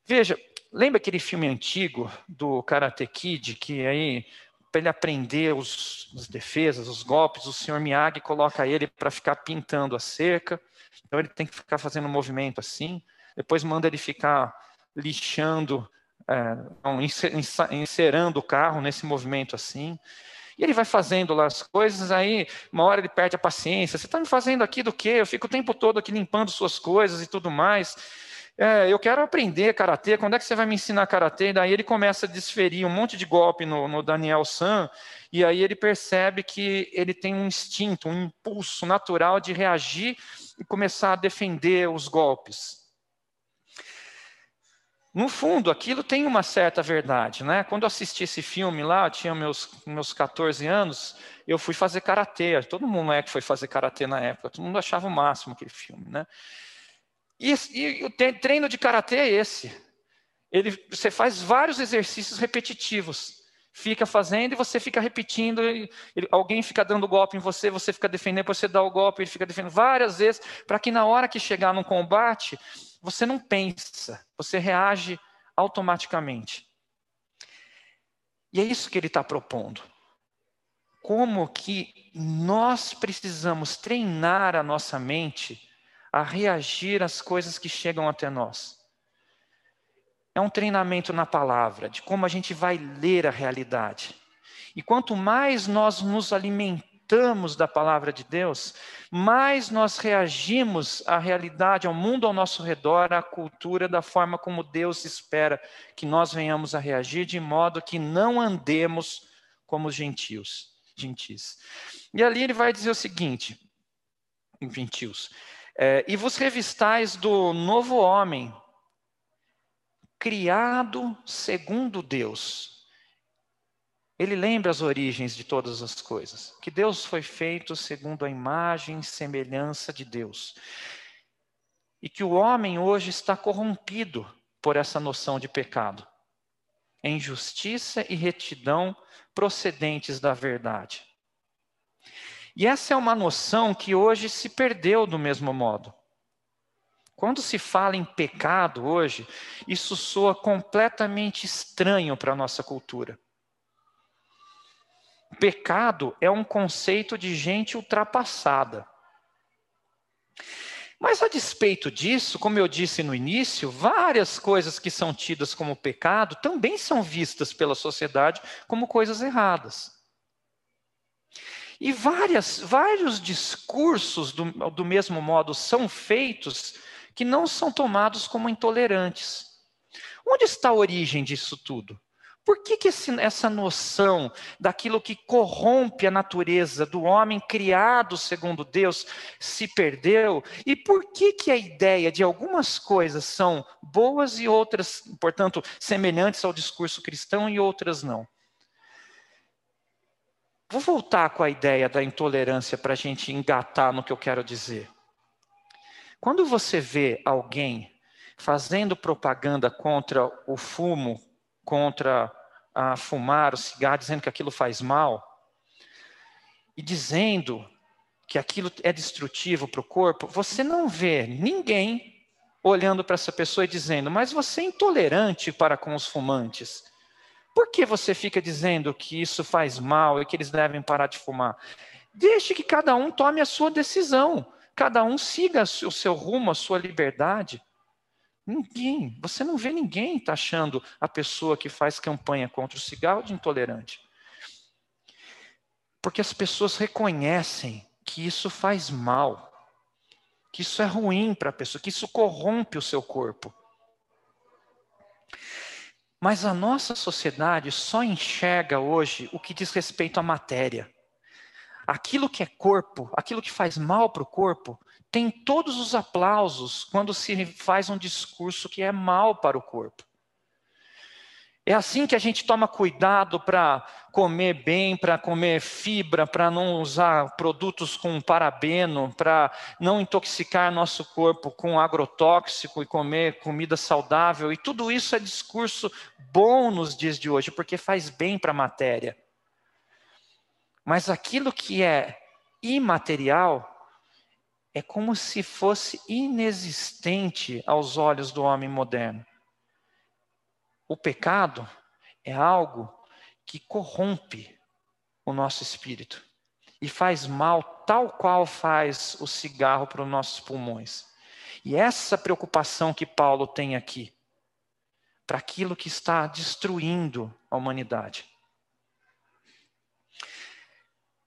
Veja, Lembra aquele filme antigo do Karate Kid, que aí, para ele aprender os, as defesas, os golpes, o senhor Miyagi coloca ele para ficar pintando a cerca, então ele tem que ficar fazendo um movimento assim, depois manda ele ficar lixando, é, encerando o carro nesse movimento assim, e ele vai fazendo lá as coisas, aí uma hora ele perde a paciência. Você está me fazendo aqui do quê? Eu fico o tempo todo aqui limpando suas coisas e tudo mais é, eu quero aprender karatê, quando é que você vai me ensinar karatê? Daí ele começa a desferir um monte de golpe no, no Daniel San, e aí ele percebe que ele tem um instinto, um impulso natural de reagir e começar a defender os golpes. No fundo, aquilo tem uma certa verdade, né? Quando eu assisti esse filme lá, eu tinha meus, meus 14 anos, eu fui fazer karatê. Todo mundo é que foi fazer karatê na época, todo mundo achava o máximo aquele filme, né? E, e o treino de karatê é esse. Ele, você faz vários exercícios repetitivos. Fica fazendo e você fica repetindo, ele, alguém fica dando golpe em você, você fica defendendo, você dá o golpe, ele fica defendendo várias vezes, para que na hora que chegar no combate, você não pensa, você reage automaticamente. E é isso que ele está propondo. Como que nós precisamos treinar a nossa mente a reagir às coisas que chegam até nós. É um treinamento na palavra, de como a gente vai ler a realidade. E quanto mais nós nos alimentamos da palavra de Deus, mais nós reagimos à realidade, ao mundo ao nosso redor, à cultura, da forma como Deus espera que nós venhamos a reagir, de modo que não andemos como os gentios, gentis. E ali ele vai dizer o seguinte, gentios, é, e vos revistais do novo homem, criado segundo Deus. Ele lembra as origens de todas as coisas, que Deus foi feito segundo a imagem e semelhança de Deus. E que o homem hoje está corrompido por essa noção de pecado, em justiça e retidão procedentes da verdade. E essa é uma noção que hoje se perdeu do mesmo modo. Quando se fala em pecado hoje, isso soa completamente estranho para a nossa cultura. Pecado é um conceito de gente ultrapassada. Mas a despeito disso, como eu disse no início, várias coisas que são tidas como pecado também são vistas pela sociedade como coisas erradas. E várias, vários discursos do, do mesmo modo são feitos que não são tomados como intolerantes. Onde está a origem disso tudo? Por que, que esse, essa noção daquilo que corrompe a natureza do homem criado segundo Deus se perdeu? E por que, que a ideia de algumas coisas são boas e outras, portanto, semelhantes ao discurso cristão e outras não? Vou voltar com a ideia da intolerância para a gente engatar no que eu quero dizer. Quando você vê alguém fazendo propaganda contra o fumo, contra a fumar, o cigarro, dizendo que aquilo faz mal, e dizendo que aquilo é destrutivo para o corpo, você não vê ninguém olhando para essa pessoa e dizendo, mas você é intolerante para com os fumantes. Por que você fica dizendo que isso faz mal e que eles devem parar de fumar? Deixe que cada um tome a sua decisão. Cada um siga o seu rumo, a sua liberdade. Ninguém, você não vê ninguém taxando a pessoa que faz campanha contra o cigarro de intolerante. Porque as pessoas reconhecem que isso faz mal, que isso é ruim para a pessoa, que isso corrompe o seu corpo. Mas a nossa sociedade só enxerga hoje o que diz respeito à matéria. Aquilo que é corpo, aquilo que faz mal para o corpo, tem todos os aplausos quando se faz um discurso que é mal para o corpo. É assim que a gente toma cuidado para comer bem, para comer fibra, para não usar produtos com parabeno, para não intoxicar nosso corpo com agrotóxico e comer comida saudável. E tudo isso é discurso bom nos dias de hoje, porque faz bem para a matéria. Mas aquilo que é imaterial é como se fosse inexistente aos olhos do homem moderno. O pecado é algo que corrompe o nosso espírito e faz mal tal qual faz o cigarro para os nossos pulmões. E essa preocupação que Paulo tem aqui, para aquilo que está destruindo a humanidade.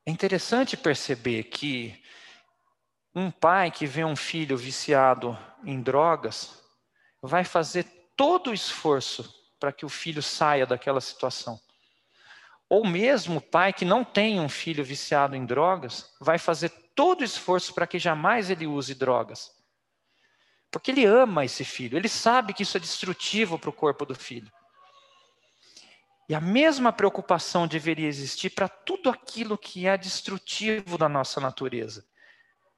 É interessante perceber que um pai que vê um filho viciado em drogas vai fazer todo o esforço para que o filho saia daquela situação. Ou mesmo o pai que não tem um filho viciado em drogas, vai fazer todo o esforço para que jamais ele use drogas. Porque ele ama esse filho, ele sabe que isso é destrutivo para o corpo do filho. E a mesma preocupação deveria existir para tudo aquilo que é destrutivo da nossa natureza.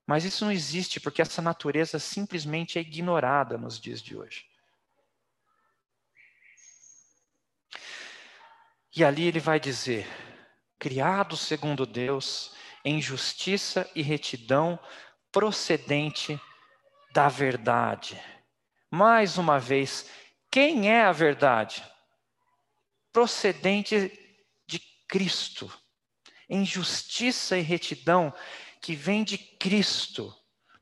Mas isso não existe porque essa natureza simplesmente é ignorada nos dias de hoje. E ali ele vai dizer: criado segundo Deus, em justiça e retidão, procedente da verdade. Mais uma vez, quem é a verdade? Procedente de Cristo, em justiça e retidão, que vem de Cristo,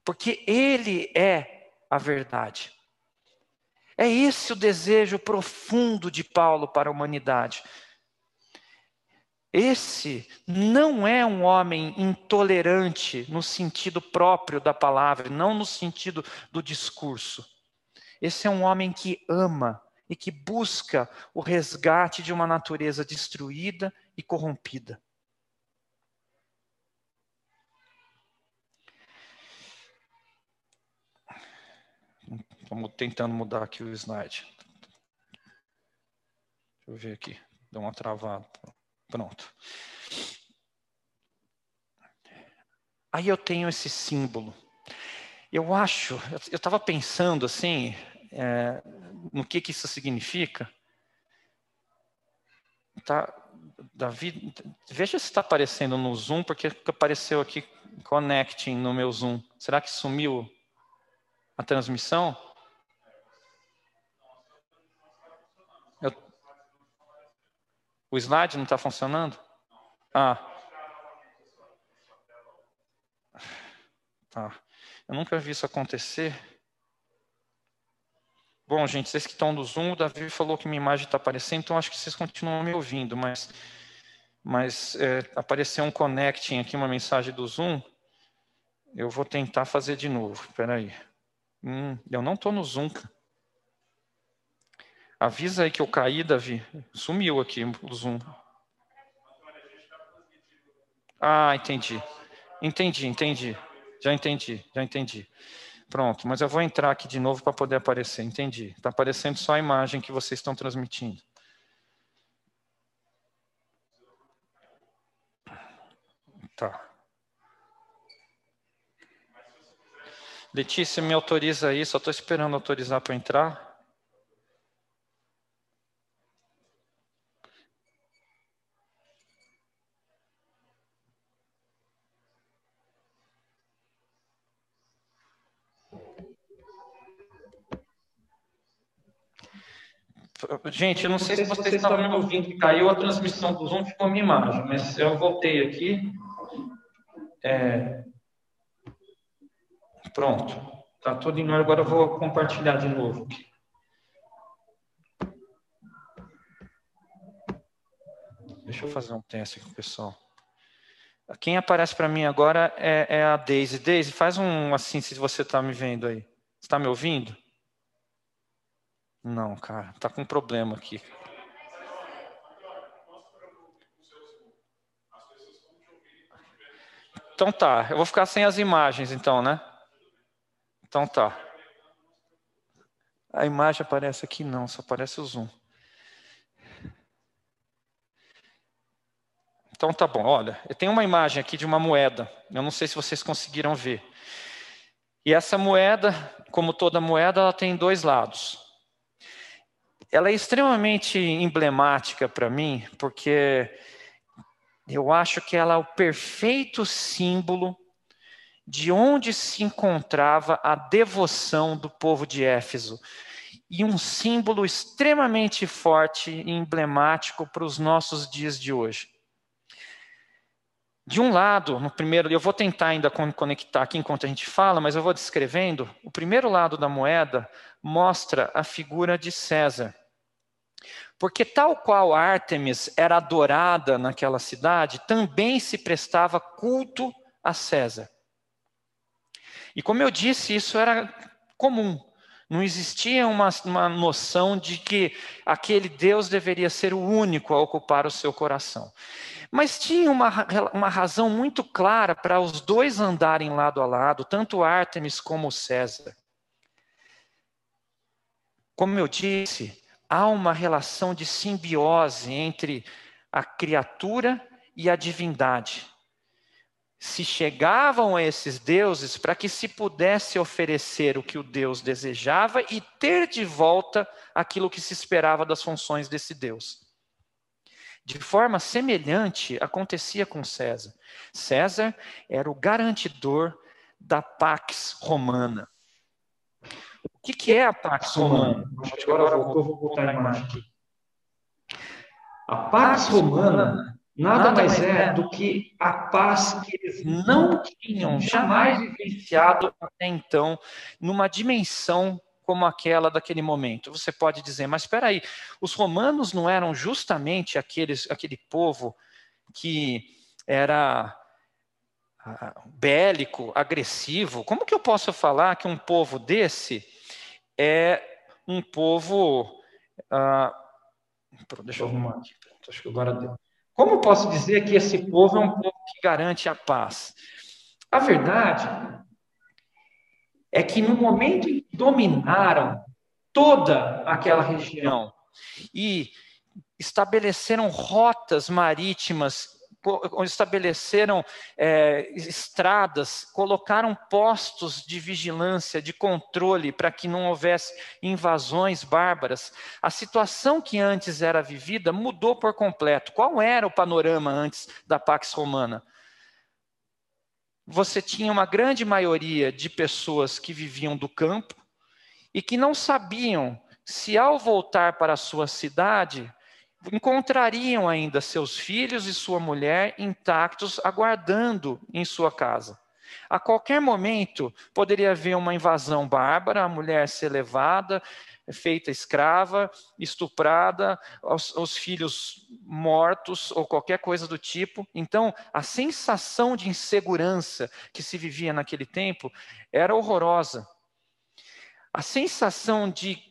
porque Ele é a verdade. É esse o desejo profundo de Paulo para a humanidade. Esse não é um homem intolerante no sentido próprio da palavra, não no sentido do discurso. Esse é um homem que ama e que busca o resgate de uma natureza destruída e corrompida. Tentando mudar aqui o slide. Deixa eu ver aqui. Deu uma travada. Pronto. Aí eu tenho esse símbolo. Eu acho, eu estava pensando assim, é, no que, que isso significa. Tá, Davi, veja se está aparecendo no Zoom, porque apareceu aqui connecting no meu Zoom. Será que sumiu a transmissão? O slide não está funcionando? Ah. Tá. Eu nunca vi isso acontecer. Bom, gente, vocês que estão no Zoom, o Davi falou que minha imagem está aparecendo, então acho que vocês continuam me ouvindo, mas, mas é, apareceu um connecting aqui, uma mensagem do Zoom. Eu vou tentar fazer de novo. Espera aí. Hum, eu não estou no Zoom. Avisa aí que eu caí, Davi. Sumiu aqui o Zoom. Ah, entendi. Entendi, entendi. Já entendi, já entendi. Pronto, mas eu vou entrar aqui de novo para poder aparecer. Entendi. Está aparecendo só a imagem que vocês estão transmitindo. Tá. Letícia, me autoriza aí, só estou esperando autorizar para entrar. Gente, eu não sei se vocês estavam me ouvindo, caiu a transmissão do Zoom, ficou a minha imagem, mas eu voltei aqui. É... Pronto, está tudo em ordem. Agora eu vou compartilhar de novo. Deixa eu fazer um teste aqui com o pessoal. Quem aparece para mim agora é, é a Daisy. Daisy, faz um assim se você está me vendo aí. Está me ouvindo? Não, cara, tá com um problema aqui. Então tá, eu vou ficar sem as imagens então, né? Então tá. A imagem aparece aqui não, só aparece o zoom. Então tá bom, olha, eu tenho uma imagem aqui de uma moeda. Eu não sei se vocês conseguiram ver. E essa moeda, como toda moeda, ela tem dois lados ela é extremamente emblemática para mim, porque eu acho que ela é o perfeito símbolo de onde se encontrava a devoção do povo de Éfeso. E um símbolo extremamente forte e emblemático para os nossos dias de hoje. De um lado, no primeiro, eu vou tentar ainda conectar aqui enquanto a gente fala, mas eu vou descrevendo. O primeiro lado da moeda mostra a figura de César. Porque, tal qual Ártemis era adorada naquela cidade, também se prestava culto a César. E como eu disse, isso era comum. Não existia uma, uma noção de que aquele Deus deveria ser o único a ocupar o seu coração. Mas tinha uma, uma razão muito clara para os dois andarem lado a lado, tanto Ártemis como César. Como eu disse, há uma relação de simbiose entre a criatura e a divindade. Se chegavam a esses deuses para que se pudesse oferecer o que o Deus desejava e ter de volta aquilo que se esperava das funções desse Deus. De forma semelhante acontecia com César. César era o garantidor da Pax Romana. O que, que é a Pax Romana? Agora voltou, vou botar a imagem aqui. A Pax Romana nada mais é do que a paz que eles não tinham jamais vivenciado até então, numa dimensão como aquela daquele momento. Você pode dizer, mas espera aí, os romanos não eram justamente aqueles, aquele povo que era ah, bélico, agressivo? Como que eu posso falar que um povo desse é um povo. Ah, deixa eu arrumar aqui. Acho que agora deu. Como posso dizer que esse povo é um povo que garante a paz? A verdade é que no momento em que dominaram toda aquela região e estabeleceram rotas marítimas estabeleceram é, estradas, colocaram postos de vigilância, de controle, para que não houvesse invasões bárbaras. A situação que antes era vivida mudou por completo. Qual era o panorama antes da Pax Romana? Você tinha uma grande maioria de pessoas que viviam do campo e que não sabiam se, ao voltar para a sua cidade, encontrariam ainda seus filhos e sua mulher intactos, aguardando em sua casa. A qualquer momento poderia haver uma invasão bárbara, a mulher ser levada, feita escrava, estuprada, os, os, filhos mortos ou qualquer coisa do tipo. Então, a sensação de insegurança que se vivia naquele tempo era horrorosa. A sensação de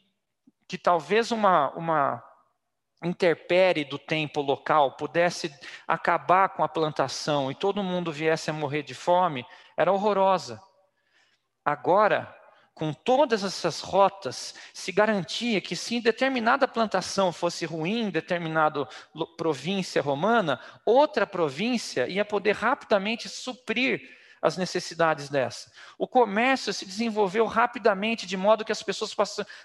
que talvez uma, uma interpere do tempo local pudesse acabar com a plantação e todo mundo viesse a morrer de fome, era horrorosa. Agora, com todas essas rotas, se garantia que se determinada plantação fosse ruim determinada província romana, outra província ia poder rapidamente suprir as necessidades dessa. O comércio se desenvolveu rapidamente, de modo que as pessoas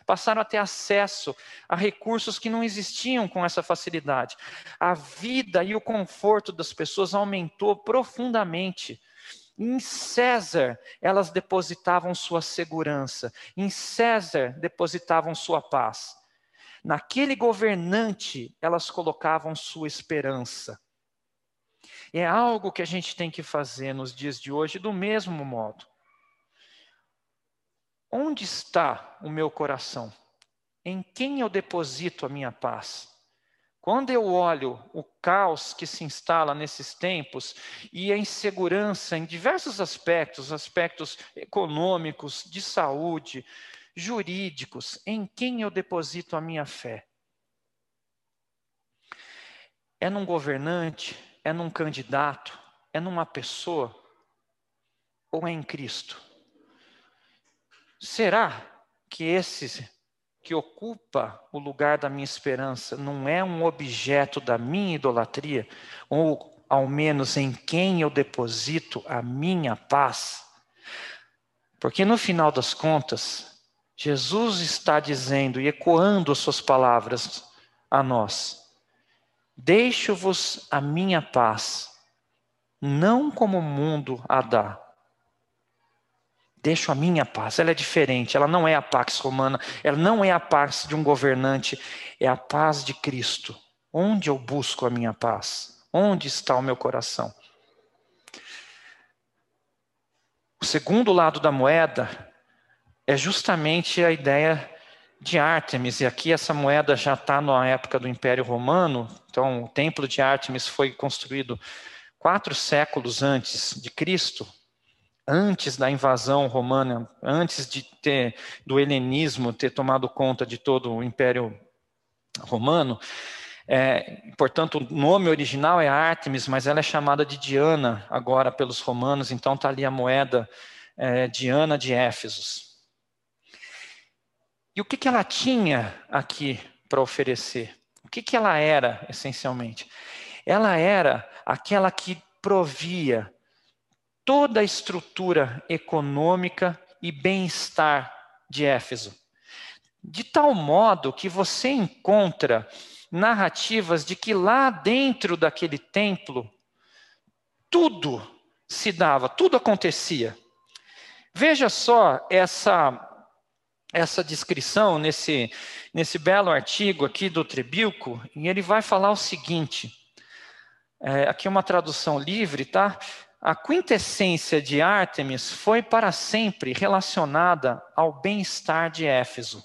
passaram a ter acesso a recursos que não existiam com essa facilidade. A vida e o conforto das pessoas aumentou profundamente. Em César, elas depositavam sua segurança, em César, depositavam sua paz. Naquele governante, elas colocavam sua esperança. É algo que a gente tem que fazer nos dias de hoje do mesmo modo. Onde está o meu coração? Em quem eu deposito a minha paz? Quando eu olho o caos que se instala nesses tempos e a insegurança em diversos aspectos, aspectos econômicos, de saúde, jurídicos, em quem eu deposito a minha fé? É num governante é num candidato? É numa pessoa? Ou é em Cristo? Será que esse que ocupa o lugar da minha esperança não é um objeto da minha idolatria? Ou ao menos em quem eu deposito a minha paz? Porque no final das contas, Jesus está dizendo e ecoando suas palavras a nós. Deixo-vos a minha paz, não como o mundo a dá. Deixo a minha paz, ela é diferente, ela não é a paz romana, ela não é a paz de um governante, é a paz de Cristo. Onde eu busco a minha paz? Onde está o meu coração? O segundo lado da moeda é justamente a ideia de Ártemis, e aqui essa moeda já está na época do Império Romano, então o templo de Ártemis foi construído quatro séculos antes de Cristo, antes da invasão romana, antes de ter do helenismo ter tomado conta de todo o Império Romano. É, portanto, o nome original é Ártemis, mas ela é chamada de Diana agora pelos romanos, então está ali a moeda é, Diana de Éfesos. E o que, que ela tinha aqui para oferecer? O que, que ela era, essencialmente? Ela era aquela que provia toda a estrutura econômica e bem-estar de Éfeso. De tal modo que você encontra narrativas de que lá dentro daquele templo, tudo se dava, tudo acontecia. Veja só essa essa descrição nesse, nesse belo artigo aqui do Trebilco, e ele vai falar o seguinte: é, aqui é uma tradução livre, tá? A quintessência de Ártemis foi para sempre relacionada ao bem-estar de Éfeso.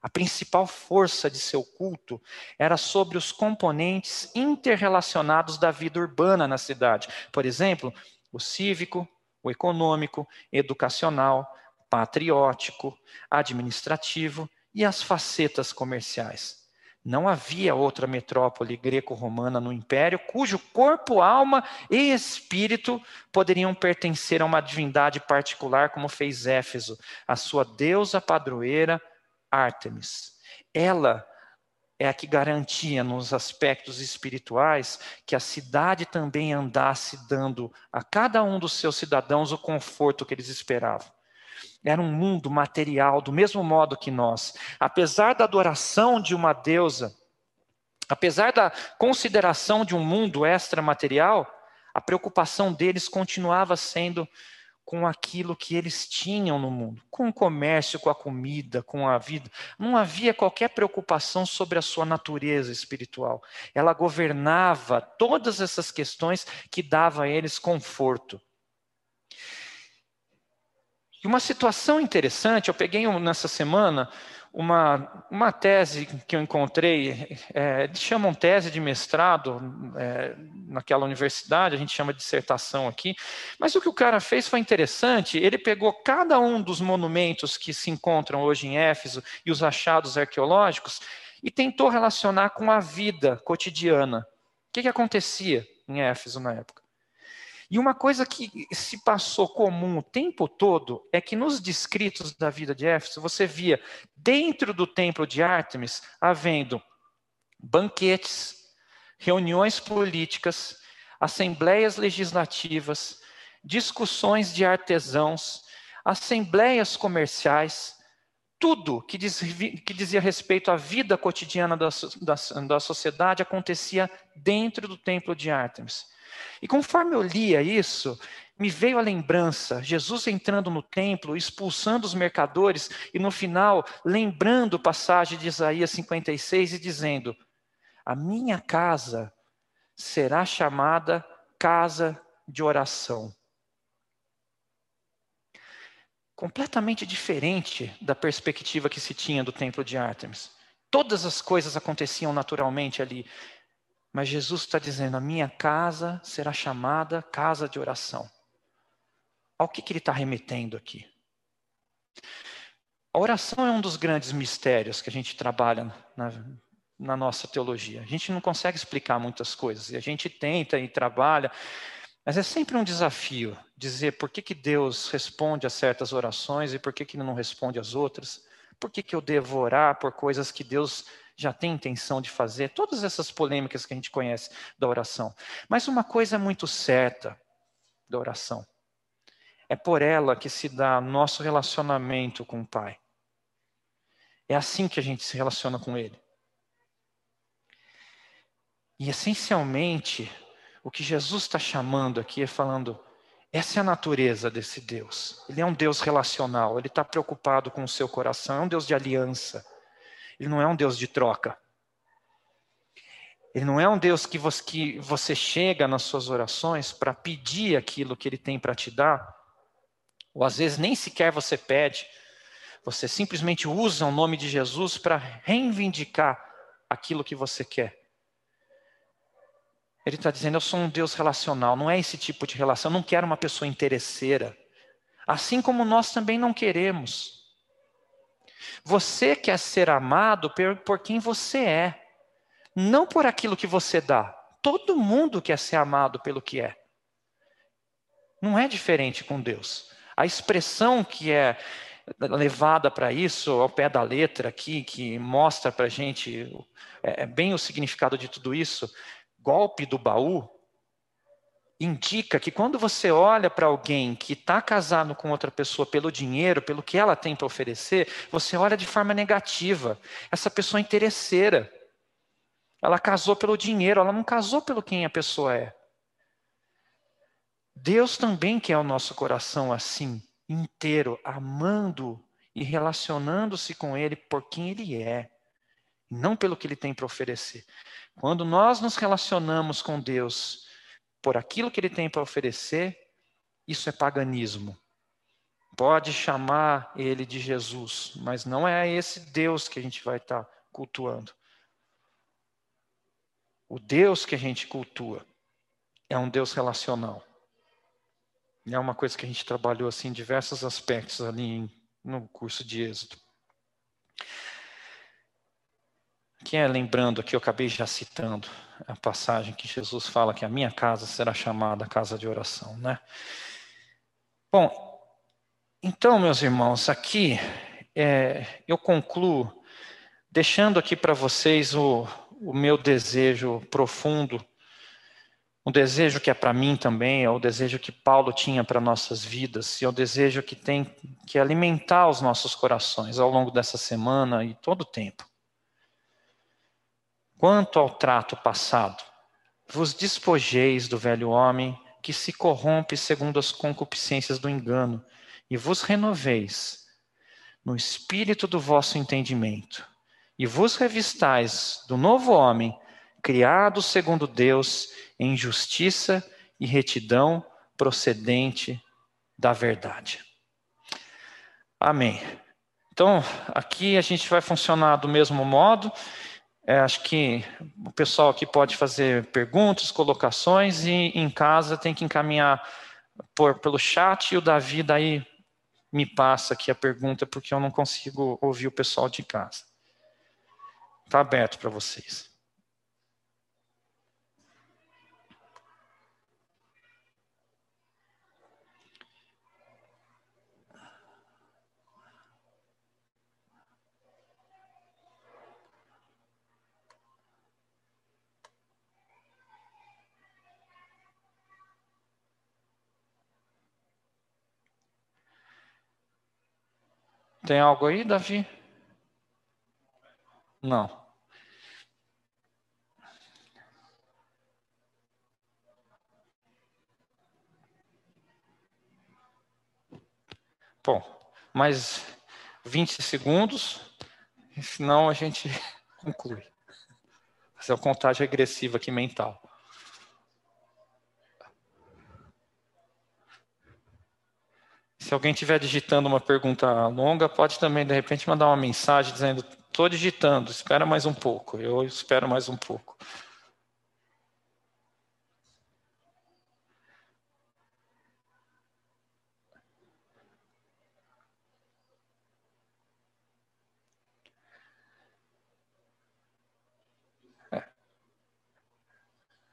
A principal força de seu culto era sobre os componentes interrelacionados da vida urbana na cidade. Por exemplo, o cívico, o econômico, educacional, patriótico, administrativo e as facetas comerciais. Não havia outra metrópole greco-romana no império cujo corpo, alma e espírito poderiam pertencer a uma divindade particular, como fez Éfeso, a sua deusa padroeira Ártemis. Ela é a que garantia nos aspectos espirituais que a cidade também andasse dando a cada um dos seus cidadãos o conforto que eles esperavam. Era um mundo material, do mesmo modo que nós. Apesar da adoração de uma deusa, apesar da consideração de um mundo extramaterial, a preocupação deles continuava sendo com aquilo que eles tinham no mundo, com o comércio, com a comida, com a vida. Não havia qualquer preocupação sobre a sua natureza espiritual. Ela governava todas essas questões que dava a eles conforto. E uma situação interessante, eu peguei nessa semana uma, uma tese que eu encontrei, é, chamam tese de mestrado é, naquela universidade, a gente chama de dissertação aqui, mas o que o cara fez foi interessante, ele pegou cada um dos monumentos que se encontram hoje em Éfeso e os achados arqueológicos e tentou relacionar com a vida cotidiana. O que, que acontecia em Éfeso na época? E uma coisa que se passou comum o tempo todo é que nos descritos da vida de Éfeso, você via dentro do templo de Ártemis havendo banquetes, reuniões políticas, assembleias legislativas, discussões de artesãos, assembleias comerciais, tudo que, diz, que, dizia respeito à vida cotidiana da, da, da sociedade acontecia dentro do templo de Ártemis. E conforme eu lia isso, me veio a lembrança, Jesus entrando no templo, expulsando os mercadores, e no final, lembrando a passagem de Isaías 56 e dizendo: A minha casa será chamada casa de oração. Completamente diferente da perspectiva que se tinha do templo de Ártemis. Todas as coisas aconteciam naturalmente ali. Mas Jesus está dizendo: a minha casa será chamada casa de oração. Ao que, que ele está remetendo aqui? A oração é um dos grandes mistérios que a gente trabalha na, na nossa teologia. A gente não consegue explicar muitas coisas, e a gente tenta e trabalha, mas é sempre um desafio dizer por que, que Deus responde a certas orações e por que, que Ele não responde às outras. Por que, que eu devo orar por coisas que Deus já tem intenção de fazer, todas essas polêmicas que a gente conhece da oração. Mas uma coisa é muito certa da oração: é por ela que se dá nosso relacionamento com o Pai. É assim que a gente se relaciona com Ele. E essencialmente, o que Jesus está chamando aqui é falando. Essa é a natureza desse Deus. Ele é um Deus relacional, ele está preocupado com o seu coração, é um Deus de aliança. Ele não é um Deus de troca. Ele não é um Deus que você, que você chega nas suas orações para pedir aquilo que ele tem para te dar, ou às vezes nem sequer você pede, você simplesmente usa o nome de Jesus para reivindicar aquilo que você quer. Ele está dizendo: Eu sou um Deus relacional, não é esse tipo de relação, eu não quero uma pessoa interesseira. Assim como nós também não queremos. Você quer ser amado por quem você é, não por aquilo que você dá. Todo mundo quer ser amado pelo que é. Não é diferente com Deus. A expressão que é levada para isso, ao pé da letra aqui, que mostra para a gente é, é, bem o significado de tudo isso, golpe do baú, indica que quando você olha para alguém que está casado com outra pessoa pelo dinheiro, pelo que ela tem para oferecer, você olha de forma negativa. Essa pessoa é interesseira. Ela casou pelo dinheiro, ela não casou pelo quem a pessoa é. Deus também quer o nosso coração assim, inteiro, amando e relacionando-se com Ele por quem Ele é, não pelo que Ele tem para oferecer. Quando nós nos relacionamos com Deus por aquilo que Ele tem para oferecer, isso é paganismo. Pode chamar Ele de Jesus, mas não é esse Deus que a gente vai estar tá cultuando. O Deus que a gente cultua é um Deus relacional. É uma coisa que a gente trabalhou assim em diversos aspectos ali no curso de Êxodo. Quem é lembrando aqui, eu acabei já citando a passagem que Jesus fala que a minha casa será chamada casa de oração, né? Bom, então, meus irmãos, aqui é, eu concluo deixando aqui para vocês o, o meu desejo profundo, um desejo que é para mim também, é o desejo que Paulo tinha para nossas vidas, e é o desejo que tem que alimentar os nossos corações ao longo dessa semana e todo o tempo. Quanto ao trato passado, vos despojeis do velho homem que se corrompe segundo as concupiscências do engano, e vos renoveis no espírito do vosso entendimento e vos revistais do novo homem, criado segundo Deus em justiça e retidão procedente da verdade. Amém. Então, aqui a gente vai funcionar do mesmo modo. É, acho que o pessoal aqui pode fazer perguntas, colocações, e em casa tem que encaminhar por, pelo chat, e o Davi daí me passa aqui a pergunta, porque eu não consigo ouvir o pessoal de casa. Está aberto para vocês. Tem algo aí, Davi? Não. Bom, mais 20 segundos, senão a gente *laughs* conclui. Fazer uma contagem regressiva aqui mental. Se alguém estiver digitando uma pergunta longa, pode também, de repente, mandar uma mensagem dizendo: estou digitando, espera mais um pouco. Eu espero mais um pouco.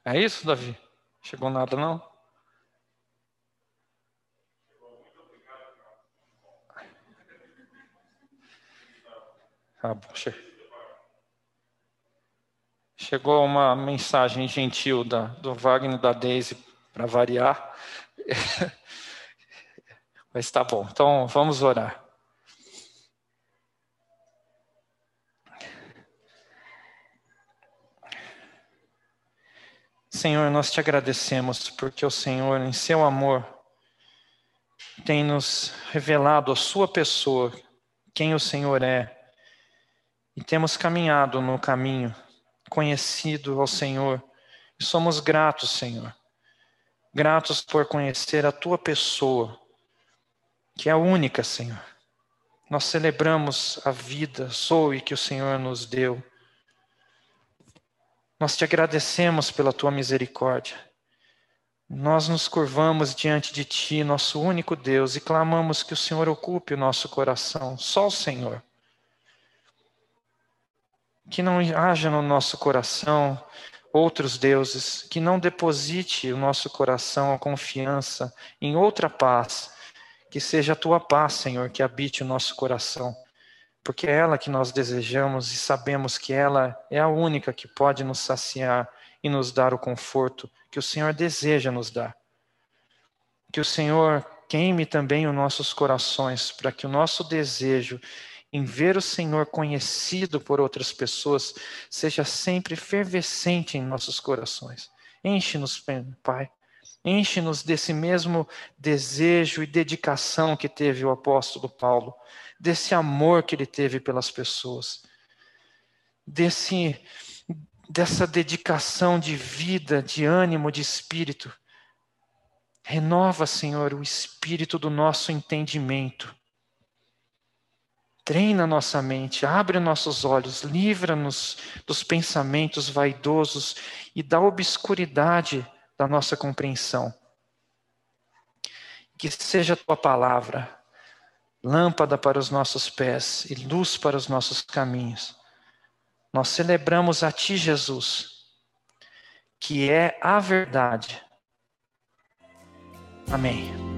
É isso, Davi? Chegou nada, não? Ah, Chegou uma mensagem gentil da, do Wagner da Daisy para variar. *laughs* Mas tá bom. Então vamos orar. Senhor, nós te agradecemos porque o Senhor, em seu amor, tem nos revelado a sua pessoa, quem o Senhor é, e temos caminhado no caminho conhecido ao Senhor, e somos gratos, Senhor, gratos por conhecer a tua pessoa, que é a única, Senhor. Nós celebramos a vida, Zoe, que o Senhor nos deu nós te agradecemos pela tua misericórdia. Nós nos curvamos diante de ti, nosso único Deus, e clamamos que o Senhor ocupe o nosso coração, só o Senhor. Que não haja no nosso coração outros deuses, que não deposite o nosso coração a confiança em outra paz, que seja a tua paz, Senhor, que habite o nosso coração porque é ela que nós desejamos e sabemos que ela é a única que pode nos saciar e nos dar o conforto que o Senhor deseja nos dar. Que o Senhor queime também os nossos corações, para que o nosso desejo em ver o Senhor conhecido por outras pessoas, seja sempre efervescente em nossos corações. Enche-nos, Pai. Enche-nos desse mesmo desejo e dedicação que teve o apóstolo Paulo, desse amor que ele teve pelas pessoas, desse dessa dedicação de vida, de ânimo, de espírito. Renova, Senhor, o espírito do nosso entendimento. Treina nossa mente, abre nossos olhos, livra-nos dos pensamentos vaidosos e da obscuridade da nossa compreensão. Que seja a tua palavra lâmpada para os nossos pés e luz para os nossos caminhos. Nós celebramos a Ti, Jesus, que é a verdade. Amém.